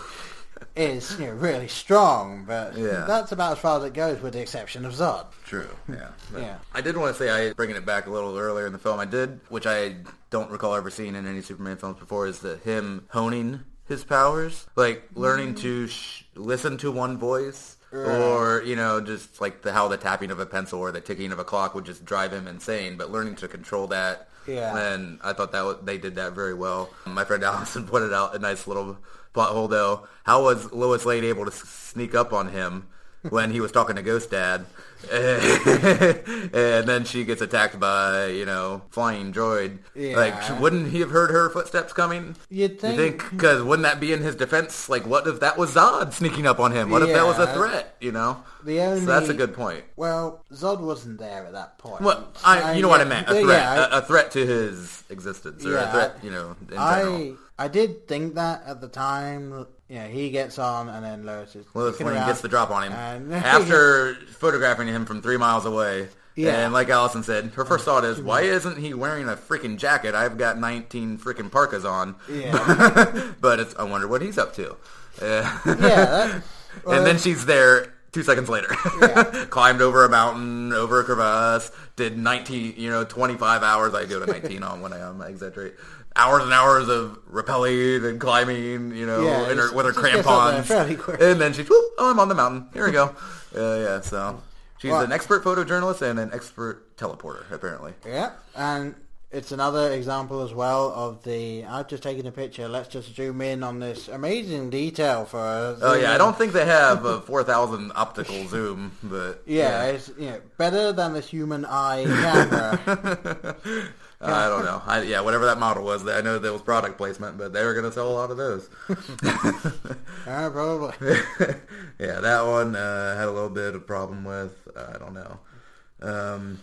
is you know, really strong. But Yeah. that's about as far as it goes, with the exception of Zod. True. Yeah. But Yeah. I did want to say, I bringing it back a little earlier in the film, I did, which I don't recall ever seeing in any Superman films before, is that him honing his powers, like learning mm-hmm. to sh- listen to one voice. Or you know, just like the how the tapping of a pencil or the ticking of a clock would just drive him insane. But learning to control that, Yeah. and I thought that wa- they did that very well. My friend Allison pointed out a nice little plot hole though. How was Lois Lane able to s- sneak up on him when he was talking to Ghost Dad? and then she gets attacked by, you know, flying droid. Yeah. Like, wouldn't he have heard her footsteps coming? You'd You think, because wouldn't that be in his defense? Like, what if that was Zod sneaking up on him? What if that was a threat? You know, the only so that's a good point. Well, Zod wasn't there at that point. Well, I, you know what I yeah, meant. A yeah, threat, I- a, threat to his existence, or Yeah, a threat, you know, in I. I did think that at the time. Know, he gets on, and then Lois is Lois gets the drop on him and- after photographing him from three miles away. Yeah. And like Allison said, her first thought is, why isn't he wearing a freaking jacket? I've got 19 freaking parkas on. Yeah. but it's, I wonder what he's up to. Yeah, that, well, and then she's there two seconds later. Yeah. Climbed over a mountain, over a crevasse, did 19, you know, 25 hours. I do it at 19 on when I, um, I exaggerate. Hours and hours of rappelling and climbing, you know, Yeah, in her, with her just gets up there crampons. And then she's, whoop, oh, I'm on the mountain. Here we go. Uh, yeah, so she's Well- an expert photojournalist and an expert teleporter, apparently. Yeah, and it's another example as well of the. I've just taken a picture. Let's just zoom in on this amazing detail for. us. Oh yeah, I don't think they have a 4,000 optical zoom, but Yeah, it's you know better than the human eye camera. I don't know. I, yeah, whatever that model was, I know there was product placement, but they were going to sell a lot of those. yeah, probably. yeah, that one uh, had a little bit of problem with. I don't know. Um,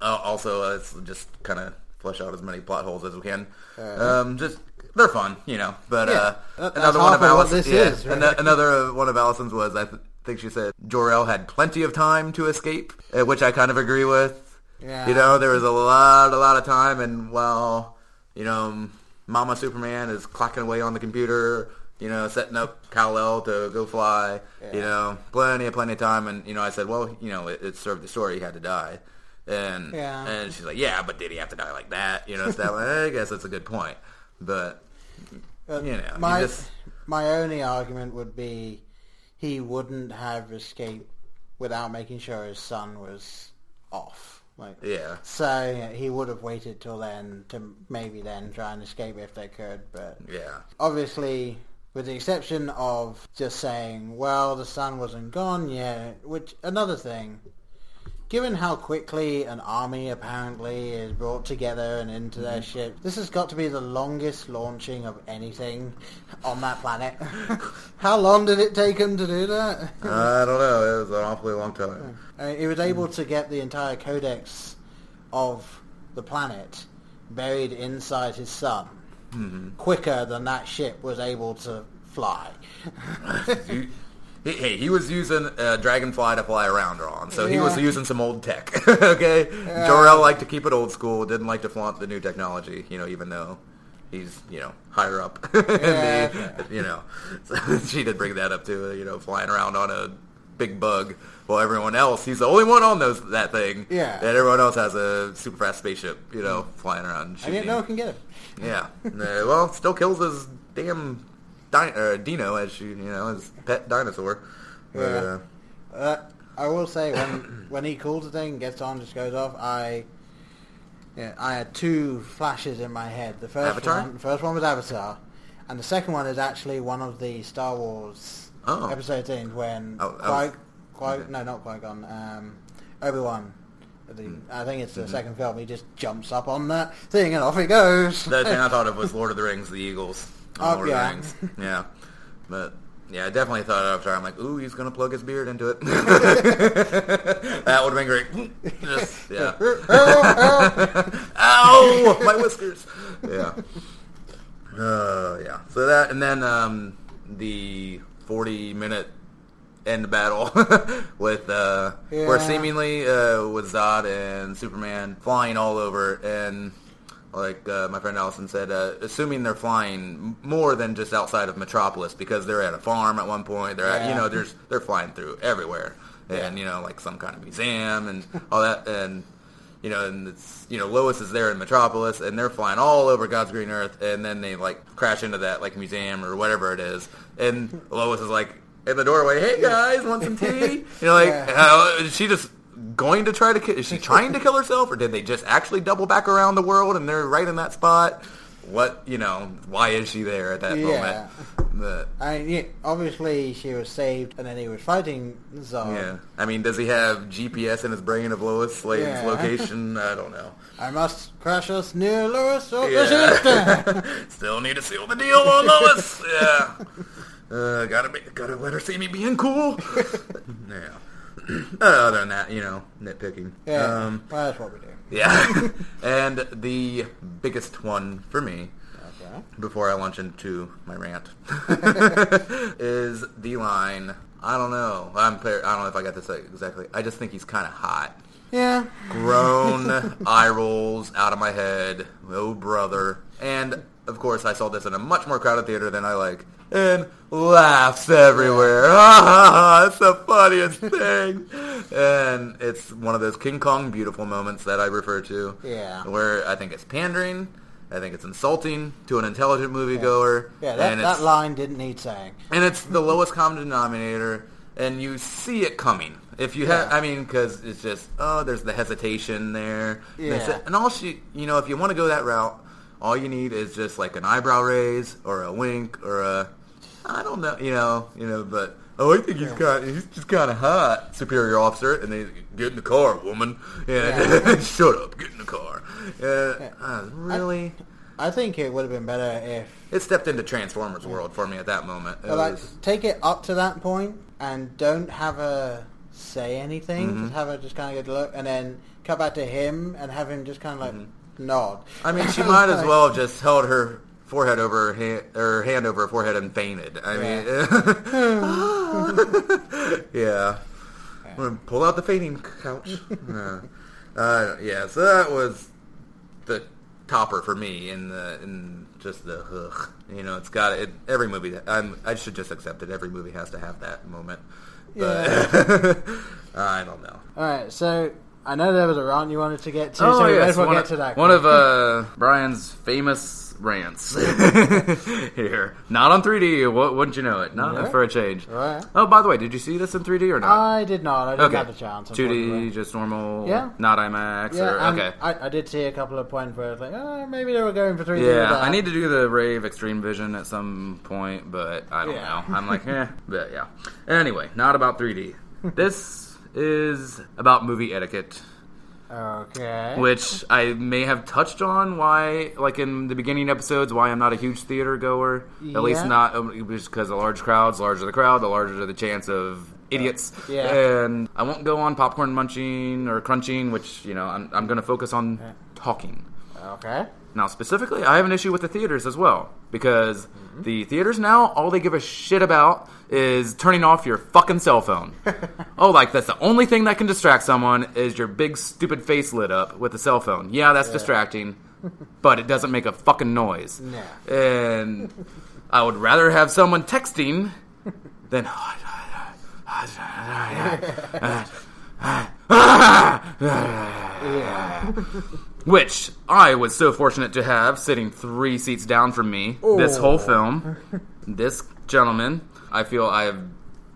uh, also, uh, it's just kind of flesh out as many plot holes as we can. um, just they're fun, you know. But Yeah, uh, that- another one of Allison's. this yeah, is, right? another one of Allison's was I th- think she said Jor-El had plenty of time to escape, uh, which I kind of agree with. Yeah. You know, there was a lot, a lot of time, and while you know, Mama Superman is clocking away on the computer, you know, setting up Kal-El to go fly. You know, plenty, of plenty of time, and you know, I said, well, you know, it, it served the story; he had to die. And Yeah. and she's like, yeah, but did he have to die like that? You know, stuff. I guess that's a good point, but But you know, you my just- my only argument would be he wouldn't have escaped without making sure his son was off. Like, yeah, so yeah, he would have waited till then to maybe then try and escape if they could. But yeah, obviously, with the exception of just saying, "Well, the sun wasn't gone yet," which another thing. Given how quickly an army apparently is brought together and into their Mm-hmm. ship, this has got to be the longest launching of anything on that planet. how long did it take him to do that? I don't know. It was an awfully long time. I mean, he was able to get the entire codex of the planet buried inside his sun Mm-hmm. quicker than that ship was able to fly. He- he- hey, he was using a dragonfly to fly around on, so he was using some old tech. okay, Yeah. Jor-El liked to keep it old school. Didn't like to flaunt the new technology. You know, even though he's you know higher up. Yeah, the- You know, so she did bring that up too. You know, flying around on a big bug. While everyone else, he's the only one on those that thing. Yeah. And everyone else has a super fast spaceship. You know, flying around. shooting. yet no one can get him. Yeah. Uh, well, still kills his damn di- uh, Dino as she, you know, his pet dinosaur. Yeah. uh, Uh, I will say when when he calls the thing, gets on, just goes off. I yeah, I had two flashes in my head. The first Avatar? one, the first one was Avatar, and the second one is actually one of the Star Wars Oh. episode things when Oh, I was- Qui, Qui, okay. no, not Qui Gon, um, Obi Wan. The, I think it's the Mm-hmm. second film. He just jumps up on that thing and off he goes. the thing I thought of was Lord of the Rings, the Eagles. Oh, Lord yeah. Yeah. But, yeah, I definitely thought Avatar. I'm like, ooh, he's going to plug his beard into it. that would have been great. Just, yeah. Ow! My whiskers. Yeah. Uh, yeah. So that, and then um, the 40 minute end battle with uh, where seemingly uh, with Zod and Superman flying all over and like uh, my friend Allison said, uh, assuming they're flying more than just outside of Metropolis because they're at a farm at one point. They're at, you know there's they're flying through everywhere and you know like some kind of museum and all that and you know and it's you know Lois is there in Metropolis and they're flying all over God's green earth and then they like crash into that like museum or whatever it is and Lois is like in the doorway, hey guys, want some tea? You know, like Yeah. uh, she just going to try to kill? Is she trying to kill herself, or did they just actually double back around the world and they're right in that spot? What you know? Why is she there at that Yeah. moment? But I mean, yeah, obviously she was saved, and then he was fighting Zod. yeah, I mean, does he have GPS in his brain of Lois Lane's Yeah. location? I don't know. I must crash us near Lois or. Yeah. Still need to seal the deal on Lois. Yeah. Uh, gotta make, gotta let her see me being cool. yeah. Other than that, you know, nitpicking. Yeah, Um, well, that's what we do. yeah. and the biggest one for me, before I launch into my rant, is the line. I don't know. I'm. I don't know if I got this exactly. I just think he's kind of hot. Yeah. Groan eye rolls out of my head. Oh brother. And of course, I saw this in a much more crowded theater than I like. And laughs everywhere. Ah, it's the funniest thing. And it's one of those King Kong beautiful moments that I refer to. Yeah. Where I think it's pandering. I think it's insulting to an intelligent moviegoer. Yeah, that, that line didn't need saying. and it's the lowest common denominator, and you see it coming. If you have, Yeah. I mean, because it's just oh, there's the hesitation there. Yeah. and all she, you know, if you want to go that route, all you need is just like an eyebrow raise or a wink or a, I don't know, you know, you know, but. Oh, I think he's kind. He's just kind of hot, superior officer, and they get in the car, woman. Yeah, Yeah. shut up, get in the car. Uh, uh, really, I think it would have been better if, it stepped into Transformers world for me at that moment. It like, was- take it up to that point and don't have her say anything. Mm-hmm. Just have her just kind of get a look, and then cut back to him and have him just kind of like Mm-hmm. nod. I mean, she might as well have just held her forehead over her hand, her hand over her forehead and fainted. I mean, yeah. I'm gonna pull out the fainting couch. uh, uh, yeah, so that was the topper for me in the in just the ugh. You know, it's got it. Every movie that I'm, I should just accept it. Every movie has to have that moment. But I don't know. All right, so I know there was a rant you wanted to get to, Oh, so we might yes, as well one, get of, to that. one of uh, Brian's famous rants here. Not on 3D. Wou- Wouldn't you know it? Not Yeah. for a change. Right. Oh, by the way, did you see this in 3D or not? I did not. I didn't okay. have the chance. 2D, just normal. Yeah. Not IMAX. Yeah, or, okay. I, I did see a couple of points where I was like, oh, maybe they were going for 3D. Yeah. I need to do the Rave Extreme Vision at some point, but I don't Yeah. know. I'm like, eh, but yeah. Anyway, not about 3D. this is about movie etiquette. Okay. which I may have touched on why, like in the beginning episodes, why I'm not a huge theater goer. At least not um, just because the large crowds, larger the crowd, the larger the chance of idiots. Yeah. And I won't go on popcorn munching or crunching, which you know I'm, I'm going to focus on talking. Okay. Now, specifically, I have an issue with the theaters as well because mm-hmm. the theaters now all they give a shit about is turning off your fucking cell phone. oh, like that's the only thing that can distract someone is your big stupid face lit up with the cell phone. Yeah, that's distracting, but it doesn't make a fucking noise. No. And I would rather have someone texting than. Yeah. Which I was so fortunate to have sitting three seats down from me this whole Oh. film. This gentleman, I feel I have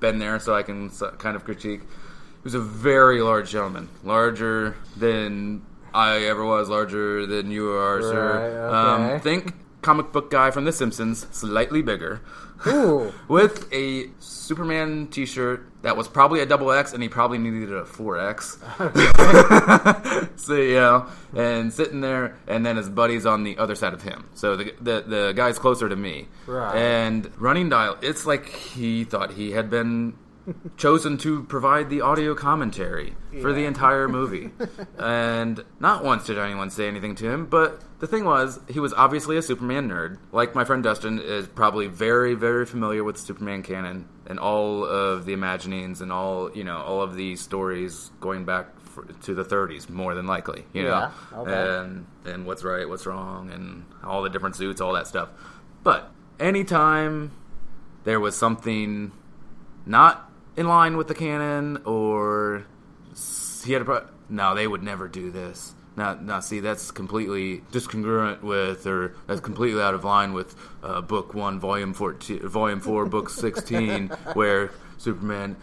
been there, so I can kind of critique. He was a very large gentleman, larger than I ever was, larger than you are, sir. Okay. Um, think comic book guy from The Simpsons, slightly bigger, Ooh. with a Superman T-shirt that was probably a double X, and he probably needed a four X. so yeah, and sitting there, and then his buddy's on the other side of him. So the the, the guy's closer to me, Right. and running dial. It's like he thought he had been chosen to provide the audio commentary for the entire movie. and not once did anyone say anything to him, but the thing was, he was obviously a Superman nerd. Like my friend Dustin is probably very, very familiar with Superman canon and all of the imaginings and all, you know, all of the stories going back to the 30s, more than likely, you Yeah, know? okay. And, and what's right, what's wrong, and all the different suits, all that stuff. But anytime there was something not in line with the canon or he had a pro- no they would never do this. Now, now see that's completely discongruent with or that's completely out of line with uh, book 1 volume 14 volume 4 book 16 where superman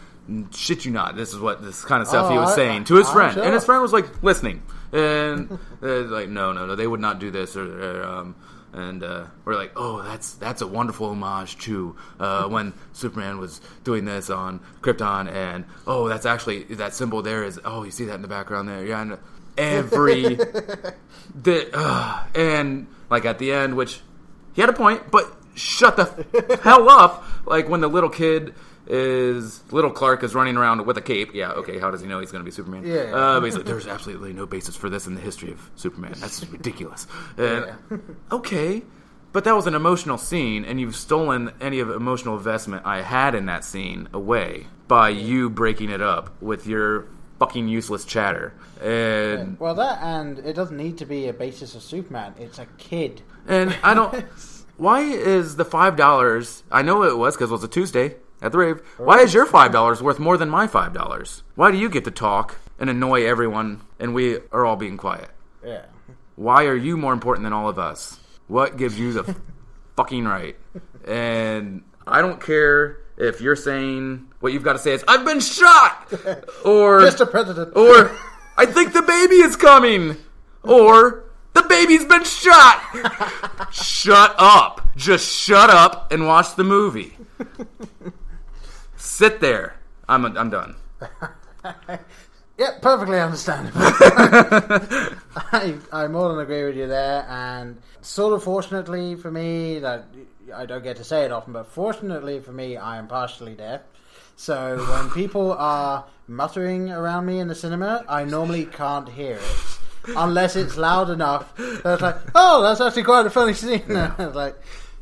shit you not this is what this kind of stuff he Oh, was I- saying to his I'm friend. And his friend was like listening. And uh, like no no no they would not do this or, or um and uh, we're like, oh, that's that's a wonderful homage to uh, when Superman was doing this on Krypton, and oh, that's actually that symbol there is oh, you see that in the background there, yeah, and every the uh, and like at the end, which he had a point, but shut the hell up, like when the little kid is little Clark is running around with a cape. Yeah, okay. How does he know he's going to be Superman? Yeah. Uh, but he's like, there's absolutely no basis for this in the history of Superman. That's ridiculous. And, Yeah. okay, but that was an emotional scene, and you've stolen any of emotional investment I had in that scene away by you breaking it up with your fucking useless chatter. And Well, that and it doesn't need to be a basis of Superman. It's a kid. and I don't. Why is the five dollars? I know it was because it was a Tuesday at the rave. Why is your five dollars worth more than my five dollars? Why do you get to talk and annoy everyone, and we are all being quiet? Yeah. Why are you more important than all of us? What gives you the fucking right? And I don't care if you're saying what you've got to say is "I've been shot," or Just a president. or I think the baby is coming, or the baby's been shot. shut up. Just shut up and watch the movie. Sit there. I'm I'm done. yep, perfectly understandable. I, I more than agree with you there, and sort of fortunately for me, that I don't get to say it often, but fortunately for me, I am partially deaf. So when people are muttering around me in the cinema, I normally can't hear it. Unless it's loud enough That's like, oh, that's actually quite a funny scene. It's like,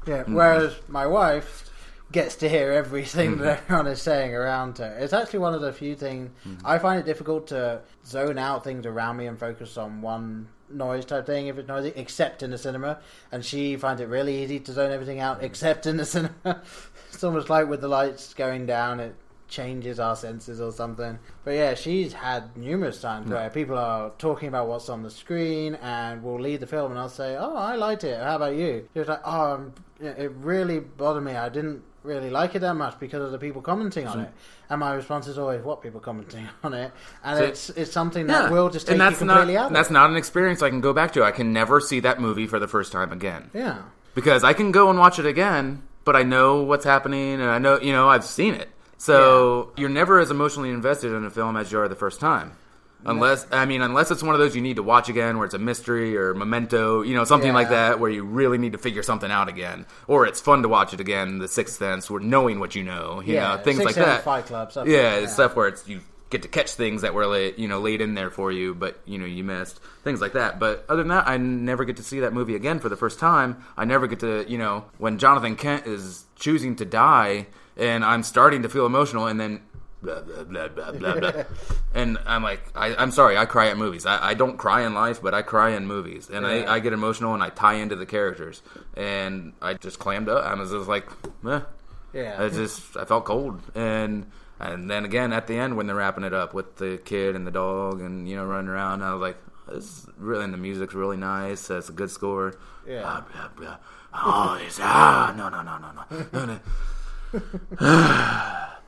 yeah. Whereas my wife gets to hear everything hmm. that everyone is saying around her. It's actually one of the few things hmm. I find it difficult to zone out things around me and focus on one noise type thing if it's noisy, except in the cinema. And she finds it really easy to zone everything out hmm. except in the cinema. it's almost like with the lights going down, it changes our senses or something. But yeah, she's had numerous times where people are talking about what's on the screen and we'll leave the film and I'll say, "Oh, I liked it. How about you?" She's like, "Oh, it really bothered me. I didn't really like it that much because of the people commenting on it." And my response is always, "What people commenting on it?" And So- it's it's something that will just take and you that's completely not out. of that's not an experience I can go back to. I can never see that movie for the first time again yeah. because I can go and watch it again, but I know what's happening and I know you know I've seen it. So you're never as emotionally invested in a film as you are the first time. Unless I mean, unless it's one of those you need to watch again, where it's a mystery or memento, you know, something like that, where you really need to figure something out again, or it's fun to watch it again. The Sixth Sense, where knowing what you know, you Yeah, know, things like that. Fight Club, stuff yeah, like stuff where it's you get to catch things that were laid, you know, laid in there for you, but you know you missed things like that. But other than that, I never get to see that movie again for the first time. I never get to, you know, when Jonathan Kent is choosing to die, and I'm starting to feel emotional, and then. Blah, blah, blah, blah, blah, blah. and I'm like, I, I'm sorry, I cry at movies. I, I don't cry in life, but I cry in movies, and Yeah. I, I get emotional and I tie into the characters, and I just clammed up. I was just like, eh. Yeah. I just I felt cold, and and then again at the end when they're wrapping it up with the kid and the dog and you know running around, I was like, this is really and the music's really nice. It's a good score. Yeah. Blah, blah, blah. Oh, it's ah no no no no no no. no.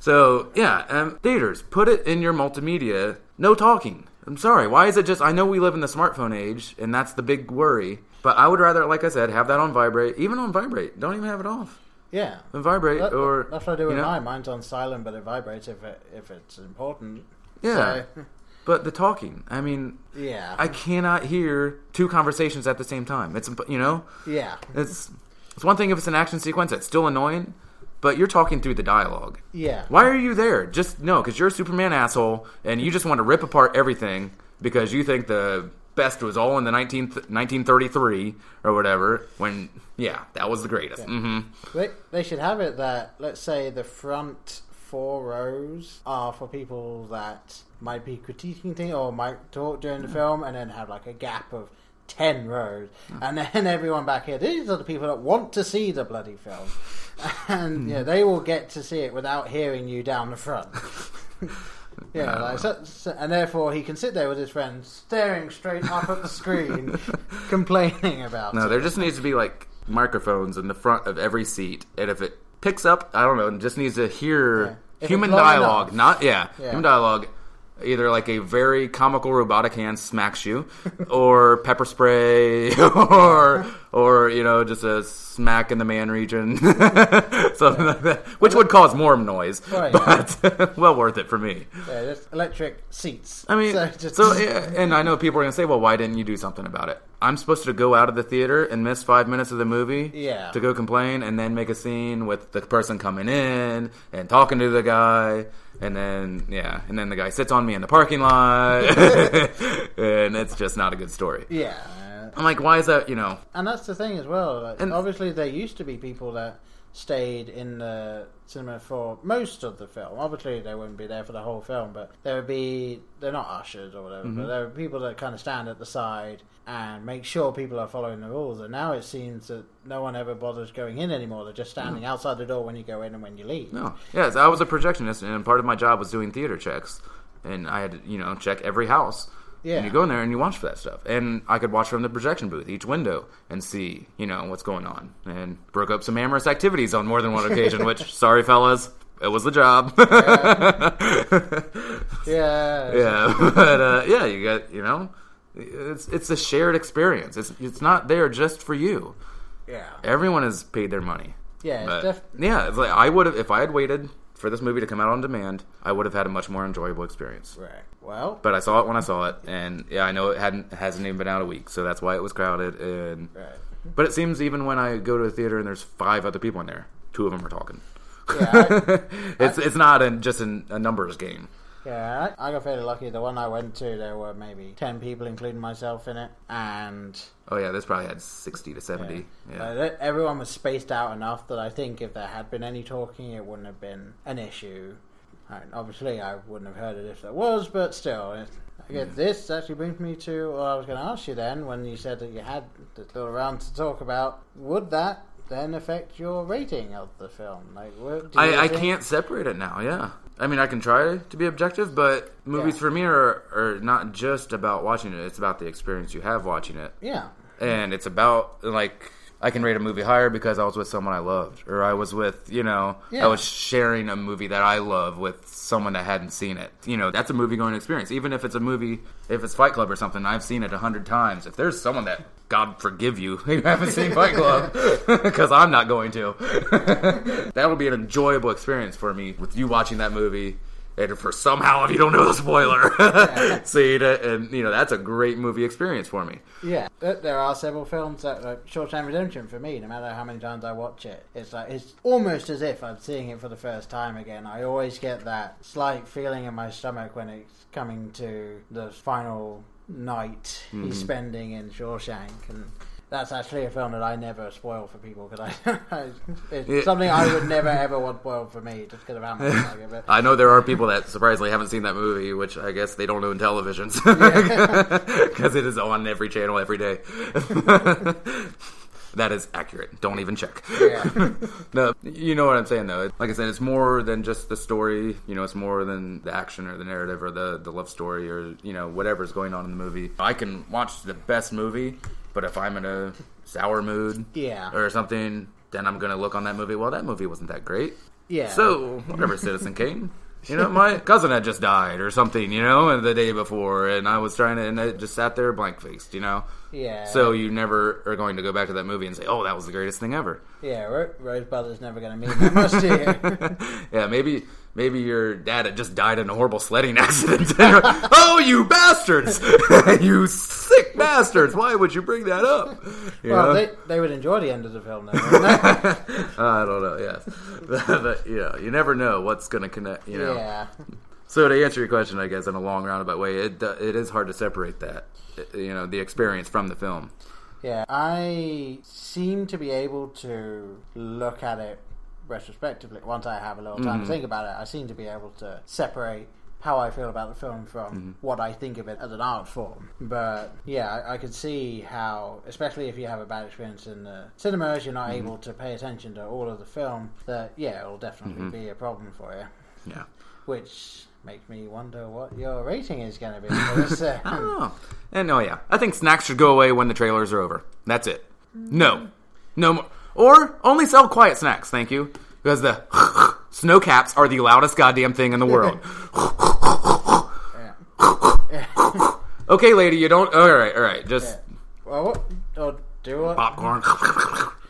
so yeah, um, theaters put it in your multimedia. No talking. I'm sorry. Why is it just? I know we live in the smartphone age, and that's the big worry. But I would rather, like I said, have that on vibrate. Even on vibrate, don't even have it off. yeah. And vibrate That- or that's what I do with know? mine. Mine's on silent, but it vibrates if it if it's important. Yeah. So, But the talking, I mean, yeah. I cannot hear two conversations at the same time. It's you know, yeah. it's it's one thing if it's an action sequence that's still annoying, but you're talking through the dialogue. Yeah. Why are you there? Just no, because you're a Superman asshole and you just want to rip apart everything because you think the best was all in the 19, 1933 or whatever. When yeah, that was the greatest. hmm They, they should have it that, let's say, the front four rows are for people that might be critiquing things or might talk during the film, and then have like a gap of 10 rows. Hmm. And then everyone back here, these are the people that want to see the bloody film. And hmm. yeah, they will get to see it without hearing you down the front. Yeah, like, so, so- and therefore he can sit there with his friends, staring straight up at the screen, complaining about No, it. there just needs to be like microphones in the front of every seat, and if it picks up, I don't know, it just needs to hear Yeah. Human dialogue, enough. not yeah, Yeah. human dialogue. Either like a very comical robotic hand smacks you, or pepper spray, or or you know just a smack in the man region, something like that, which would cause more noise, Right, but well worth it for me. Yeah, electric seats. I mean, so, so, just, yeah, and I know people are going to say, "Well, why didn't you do something about it?" I'm supposed to go out of the theater and miss five minutes of the movie, Yeah. to go complain, and then make a scene with the person coming in and talking to the guy, and then yeah, and then the guy sits on me in the parking lot, and it's just not a good story. yeah. I'm like, why is that? You know, And that's the thing as well. Like, And- obviously, there used to be people that stayed in the cinema for most of the film. Obviously, they wouldn't be there for the whole film, but there would be. They're not ushers or whatever, Mm-hmm. but there are people that kind of stand at the side and make sure people are following the rules. And now it seems that no one ever bothers going in anymore. They're just standing outside the door when you go in and when you leave. No. Yes, I was a projectionist, and part of my job was doing theater checks, and I had to, you know, check every house. Yeah. And you go in there and you watch for that stuff, and I could watch from the projection booth, each window, and see, you know, what's going on, and broke up some amorous activities on more than one occasion. which, sorry, fellas, it was the job. Yeah. yeah, but uh, yeah, you got, you know, it's it's a shared experience. It's it's not there just for you. Yeah. Everyone has paid their money. Yeah. Def- yeah, it's like I would have if I had waited for this movie to come out on demand, I would have had a much more enjoyable experience. right. Well. But I saw it when I saw it, and yeah, I know it hadn't hasn't even been out a week, so that's why it was crowded. And Right. but it seems even when I go to a theater and there's five other people in there, two of them are talking. Yeah, it's it's not a, just an, a numbers game. Yeah, I I got fairly lucky. The one I went to, there were maybe ten people, including myself, in it, and Oh yeah, this probably had sixty to seventy. Yeah, uh, everyone was spaced out enough that I think if there had been any talking, it wouldn't have been an issue. And obviously, I wouldn't have heard it if there was, but still, it, I guess this actually brings me to what I was going to ask you then when you said that you had this little round to talk about. Would that then affect your rating of the film? Like, what, do you I, I can't separate it now. Yeah, I mean I can try to be objective, but movies Yeah. for me are are not just about watching it. It's about the experience you have watching it. Yeah, and it's about like I can rate a movie higher because I was with someone I loved, or I was with, you know, Yeah. I was sharing a movie that I love with someone that hadn't seen it. You know, that's a movie going experience. Even if it's a movie, if it's Fight Club or something, I've seen it a hundred times. If there's someone that, God forgive you, you haven't seen Fight Club, because I'm not going to, that'll be an enjoyable experience for me with you watching that movie. And for somehow, if you don't know the spoiler, seeing it, and you know that's a great movie experience for me. Yeah, there there are several films that like Shawshank Redemption for me. No matter how many times I watch it, it's like it's almost as if I'm seeing it for the first time again. I always get that slight feeling in my stomach when it's coming to the final night he's mm-hmm. spending in Shawshank, and that's actually a film that I never spoil for people because I, it's Yeah. something I would never ever want spoiled for me just because of how much I like it. I know there are people that surprisingly haven't seen that movie, which I guess they don't own televisions because it is on every channel every day. That is accurate. Don't even check. Yeah. no, you know what I'm saying though. Like I said, it's more than just the story. You know, it's more than the action or the narrative or the the love story or you know whatever's going on in the movie. I can watch the best movie, but if I'm in a sour mood Yeah. or something, then I'm gonna look on that movie. Well, that movie wasn't that great. yeah. So, whatever, Citizen Kane. You know, my cousin had just died or something, you know, the day before, and I was trying to, and I just sat there blank faced, you know. yeah. So you never are going to go back to that movie and say, "Oh, that was the greatest thing ever." yeah, Ro- Rosebud is never going to mean that much to you. yeah, maybe maybe your dad had just died in a horrible sledding accident. And you're like, oh, you bastards! you sick bastards! Why would you bring that up? You Well, know? they, they would enjoy the end of the film, though. wouldn't? I don't know. Yes, but, you know, you never know what's going to connect. You know. Yeah. So to answer your question, I guess in a long roundabout way, it uh, it is hard to separate that, uh, you know, the experience from the film. Yeah. I seem to be able to look at it retrospectively once I have a little time to mm-hmm. think about it. I seem to be able to separate how I feel about the film from mm-hmm. what I think of it as an art form. But yeah, I, I could see how, especially if you have a bad experience in the cinemas, you're not mm-hmm. able to pay attention to all of the film. That yeah, it'll definitely be a problem for you. Yeah. Which makes me wonder what your rating is going to be for this. Uh, Oh, and oh yeah, I think snacks should go away when the trailers are over. That's it. No, no more, or only sell quiet snacks. Thank you, because the Sno-Caps are the loudest goddamn thing in the world. okay, lady, you don't. All right, all right, just Well, what, or do what popcorn.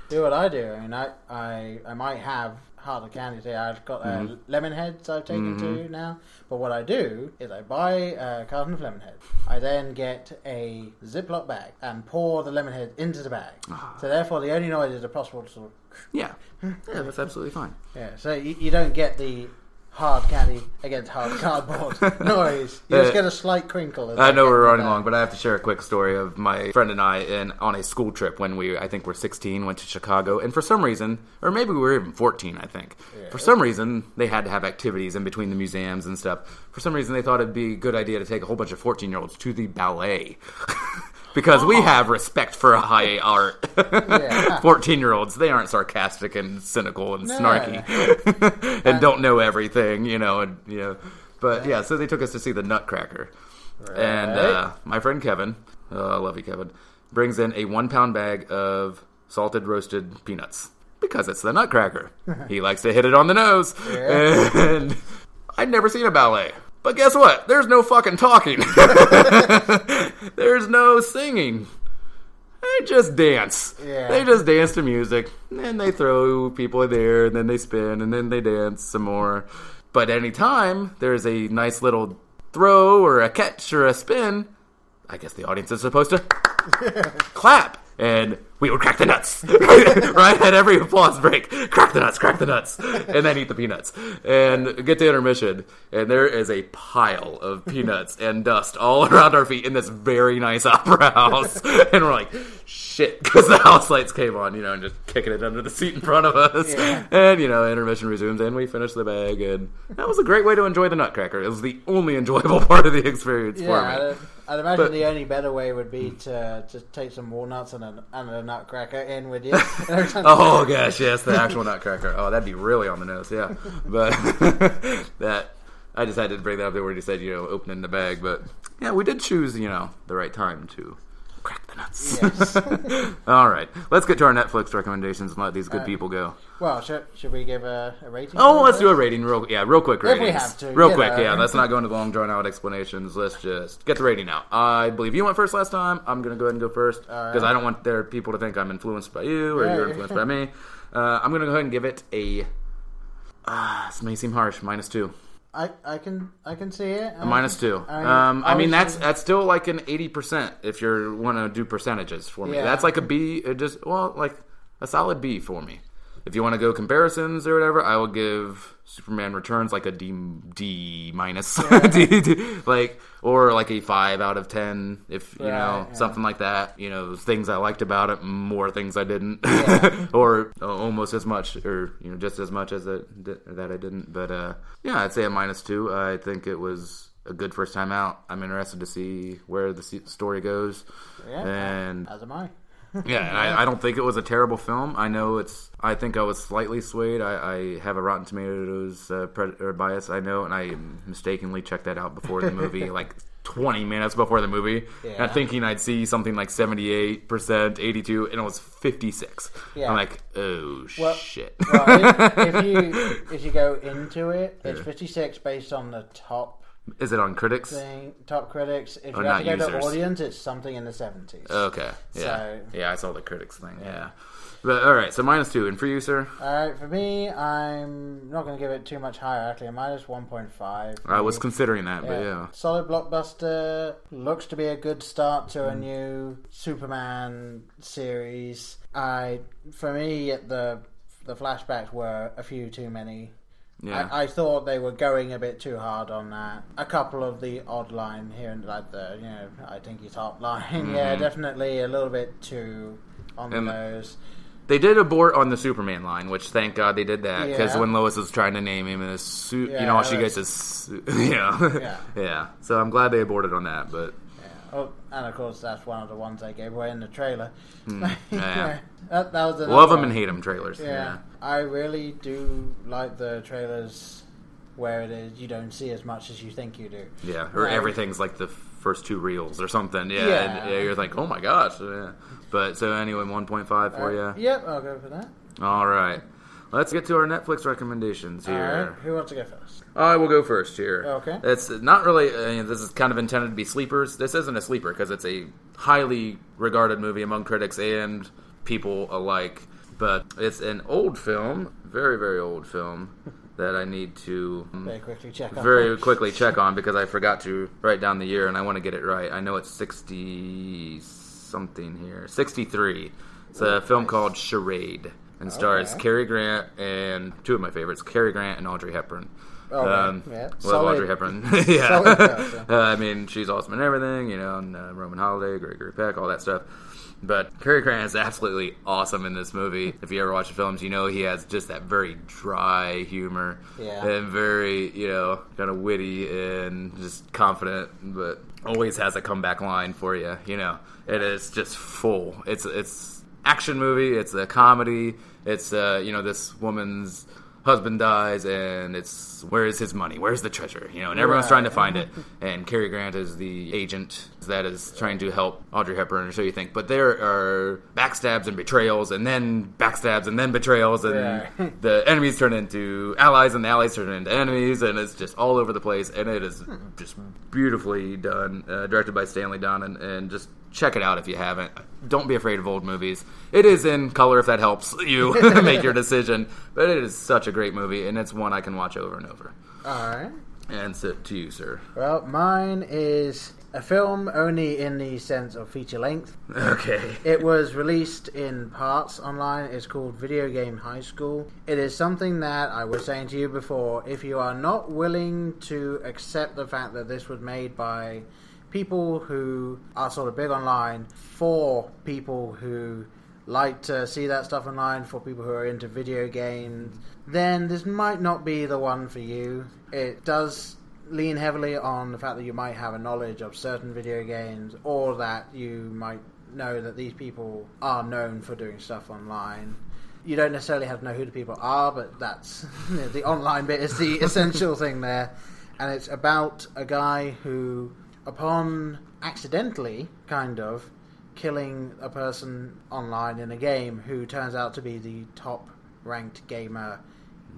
do what I do. I mean, I I, I might have harder candy today. I've got uh, Mm-hmm. Lemonheads I've taken to now. But what I do is I buy a carton of Lemonheads. I then get a Ziploc bag and pour the lemon head into the bag. Ah. So therefore, the only noises are possible to sort of yeah, yeah, that's absolutely fine. yeah. So you, you don't get the hard candy against hard cardboard noise. You just get a slight crinkle. I know we're running long, but I have to share a quick story of my friend and I in on a school trip when we I think we're 16 went to Chicago and for some reason or maybe we were even 14 I think. For some reason they had to have activities in between the museums and stuff. For some reason they thought it'd be a good idea to take a whole bunch of 14-year-olds to the ballet. because we have respect for high art. 14-year-olds, they aren't sarcastic and cynical and No. snarky and don't know everything, you know, and you know. But yeah, so they took us to see the Nutcracker. And uh, my friend Kevin, oh, I love you, Kevin, brings in a one pound bag of salted roasted peanuts because it's the Nutcracker. he likes to hit it on the nose. And I'd never seen a ballet. But guess what? There's no fucking talking. There's no singing. They just dance. Yeah. They just dance to music. And they throw people in there, and then they spin, and then they dance some more. But anytime there's a nice little throw or a catch or a spin, I guess the audience is supposed to clap. And we would crack the nuts right at every applause break. Crack the nuts, crack the nuts, and then eat the peanuts and get to intermission. And there is a pile of peanuts and dust all around our feet in this very nice opera house. And we're like, shit, because the house lights came on, you know, and just kicking it under the seat in front of us. Yeah. And you know, intermission resumes, and we finish the bag, and that was a great way to enjoy the Nutcracker. It was the only enjoyable part of the experience Yeah, for me. I'd, I'd imagine But- the only better way would be to just take some walnuts and a, and a nutcracker in with you. Oh gosh, yes, the actual Nutcracker. Oh, that'd be really on the nose, yeah. But that I just had to bring that up there where you said you know opening the bag, but yeah, we did choose you know the right time to crack the nuts. nuts. Yes. All right, let's get to our Netflix recommendations and let these good Uh, people go. well, should, should we give a, a rating? Oh, let's do a rating real, yeah, real quick. If we have to, real quick. know. Yeah, let's not go into long drawn out explanations. Let's just get the rating out. I believe you went first last time. I'm gonna go ahead and go first right. because I don't want their people to think I'm influenced by you or Yeah, you're influenced by me. Uh, I'm gonna go ahead and give it a. Ah, this may seem harsh. Minus two. I, I can I can see it. A minus two. I mean, um, I mean that's obviously- that's still like an eighty percent if you want to do percentages for me. Yeah. That's like a B. It just well, like a solid B for me. If you want to go comparisons or whatever, I will give Superman Returns like a D D minus, D- D- like or like a five out of ten. If you know yeah. something like that, you know things I liked about it, more things I didn't, Yeah. or uh, almost as much, or you know just as much as it that I didn't. But uh, yeah, I'd say a minus two. I think it was a good first time out. I'm interested to see where the story goes, Yeah, and as am I. yeah, and I, I don't think it was a terrible film. I know it's. I think I was slightly swayed. I, I have a Rotten Tomatoes uh, bias. I know, and I mistakenly checked that out before the movie, like 20 minutes before the movie, Yeah. and thinking I'd see something like 78 percent, 82, and it was 56. Yeah. I'm like, oh Well- shit. well, if, if you if you go into it, it's 56 based on the top Is it on critics? thing, top critics. If Or you have to go to users. audience, it's something in the 70s. Okay. Yeah. So- yeah, I saw the critics thing. Yeah. But all right, so minus two, and for you, sir, All right, for me, I'm not going to give it too much higher. Actually, a minus 1.5. I was considering that, but yeah. Solid blockbuster. Looks to be a good start to Mm. a new Superman series. I, for me, the the flashbacks were a few too many. Yeah. I, I thought they were going a bit too hard on that. A couple of the odd line here and like the, you know, I think he's top line. Yeah, definitely a little bit too on the Mm-hmm. Nose. They did abort on the Superman line, which thank God they did that because Yeah. when Lois was trying to name him as Su- you Yeah, know, all she gets is Su- you know, Yeah. yeah. So I'm glad they aborted on that, but Yeah. Oh, and of course, that's one of the ones they gave away in the trailer. yeah. that, that was love them and hate them trailers. Yeah. I really do like the trailers where it is you don't see as much as you think you do. yeah. Or Right. everything's like the first two reels or something. Yeah, Yeah. and, yeah you're like, oh my gosh. Yeah. But so anyway, 1.5 for Uh, you. Yep, I'll go for that. All right. Let's get to our Netflix recommendations here. right, who wants to go first? I will go first here. Okay. It's not really. Uh, this is kind of intended to be sleepers. This isn't a sleeper because it's a highly regarded movie among critics and people alike. But it's an old film, very very old film that I need to um, Very quickly check on. very quickly check on because I forgot to write down the year and I want to get it right. I know it's sixty something here, sixty three. It's a film called Charade and stars Okay. Cary Grant and two of my favorites, Cary Grant and Audrey Hepburn. Okay, yeah. Love Solid- Audrey Hepburn. yeah, uh, I mean she's awesome in everything, you know, and uh, Roman Holiday, Gregory Peck, all that stuff. But Cary Grant is absolutely awesome in this movie. If you ever watch the films, you know he has just that very dry humor Yeah. and very, you know, kind of witty and just confident, but always has a comeback line for you. You know, it is just full. It's it's action movie. It's a comedy. It's uh, you know this woman's husband dies and it's where is his money? Where's the treasure? You know and everyone's Right. trying to find it. And Cary Grant is the agent that is trying to help Audrey Hepburn or so you think. But there are backstabs and betrayals and then backstabs and then betrayals and Yeah. the enemies turn into allies and the allies turn into enemies and it's just all over the place. And it is just beautifully done uh, directed by Stanley Donen and just check it out if you haven't don't be afraid of old movies it is in color if that helps you make your decision but it is such a great movie and it's one I can watch over and over All right. and so to you sir Well, mine is a film only in the sense of feature length. okay It was released in parts online. It's called Video Game High School. It is something that I was saying to you before. If you are not willing to accept the fact that this was made by people who are sort of big online for people who like to see that stuff online, for people who are into video games, then this might not be the one for you. It does lean heavily on the fact that you might have a knowledge of certain video games or that you might know that these people are known for doing stuff online. You don't necessarily have to know who the people are, but that's you know, the online bit is the essential thing there. And it's about a guy who, upon accidentally, kind of, killing a person online in a game who turns out to be the top ranked gamer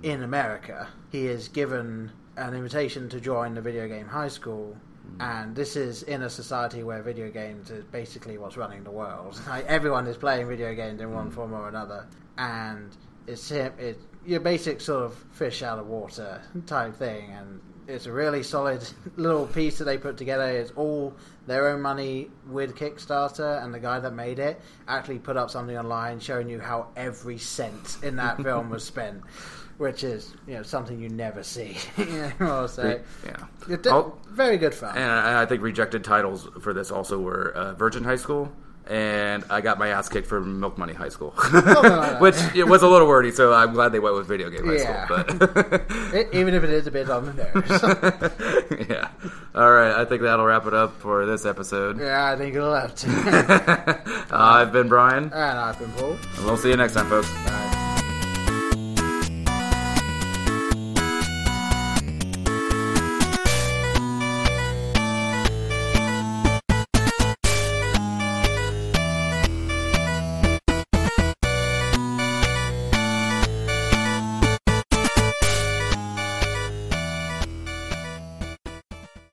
in America. He is given an invitation to join the video game high school. Hmm. And this is in a society where video games is basically what's running the world. Like everyone is playing video games in one hmm. form or another, and it's him. It's your basic sort of fish out of water type thing, and it's a really solid little piece that they put together. It's all their own money with Kickstarter, and the guy that made it actually put up something online showing you how every cent in that film was spent, which is you know something you never see. you know, so Yeah. Oh. very good fun. And I I think rejected titles for this also were uh, Virgin High School, and I got my ass kicked for Milk Money High School, which it was a little wordy. So I'm glad they went with Video Game High Yeah. School. But It- even if it is a bit nose. yeah, all right. I think that'll wrap it up for this episode. yeah, I think it'll have to. I've been Brian, and I've been Paul. and we'll see you next time, folks. Bye.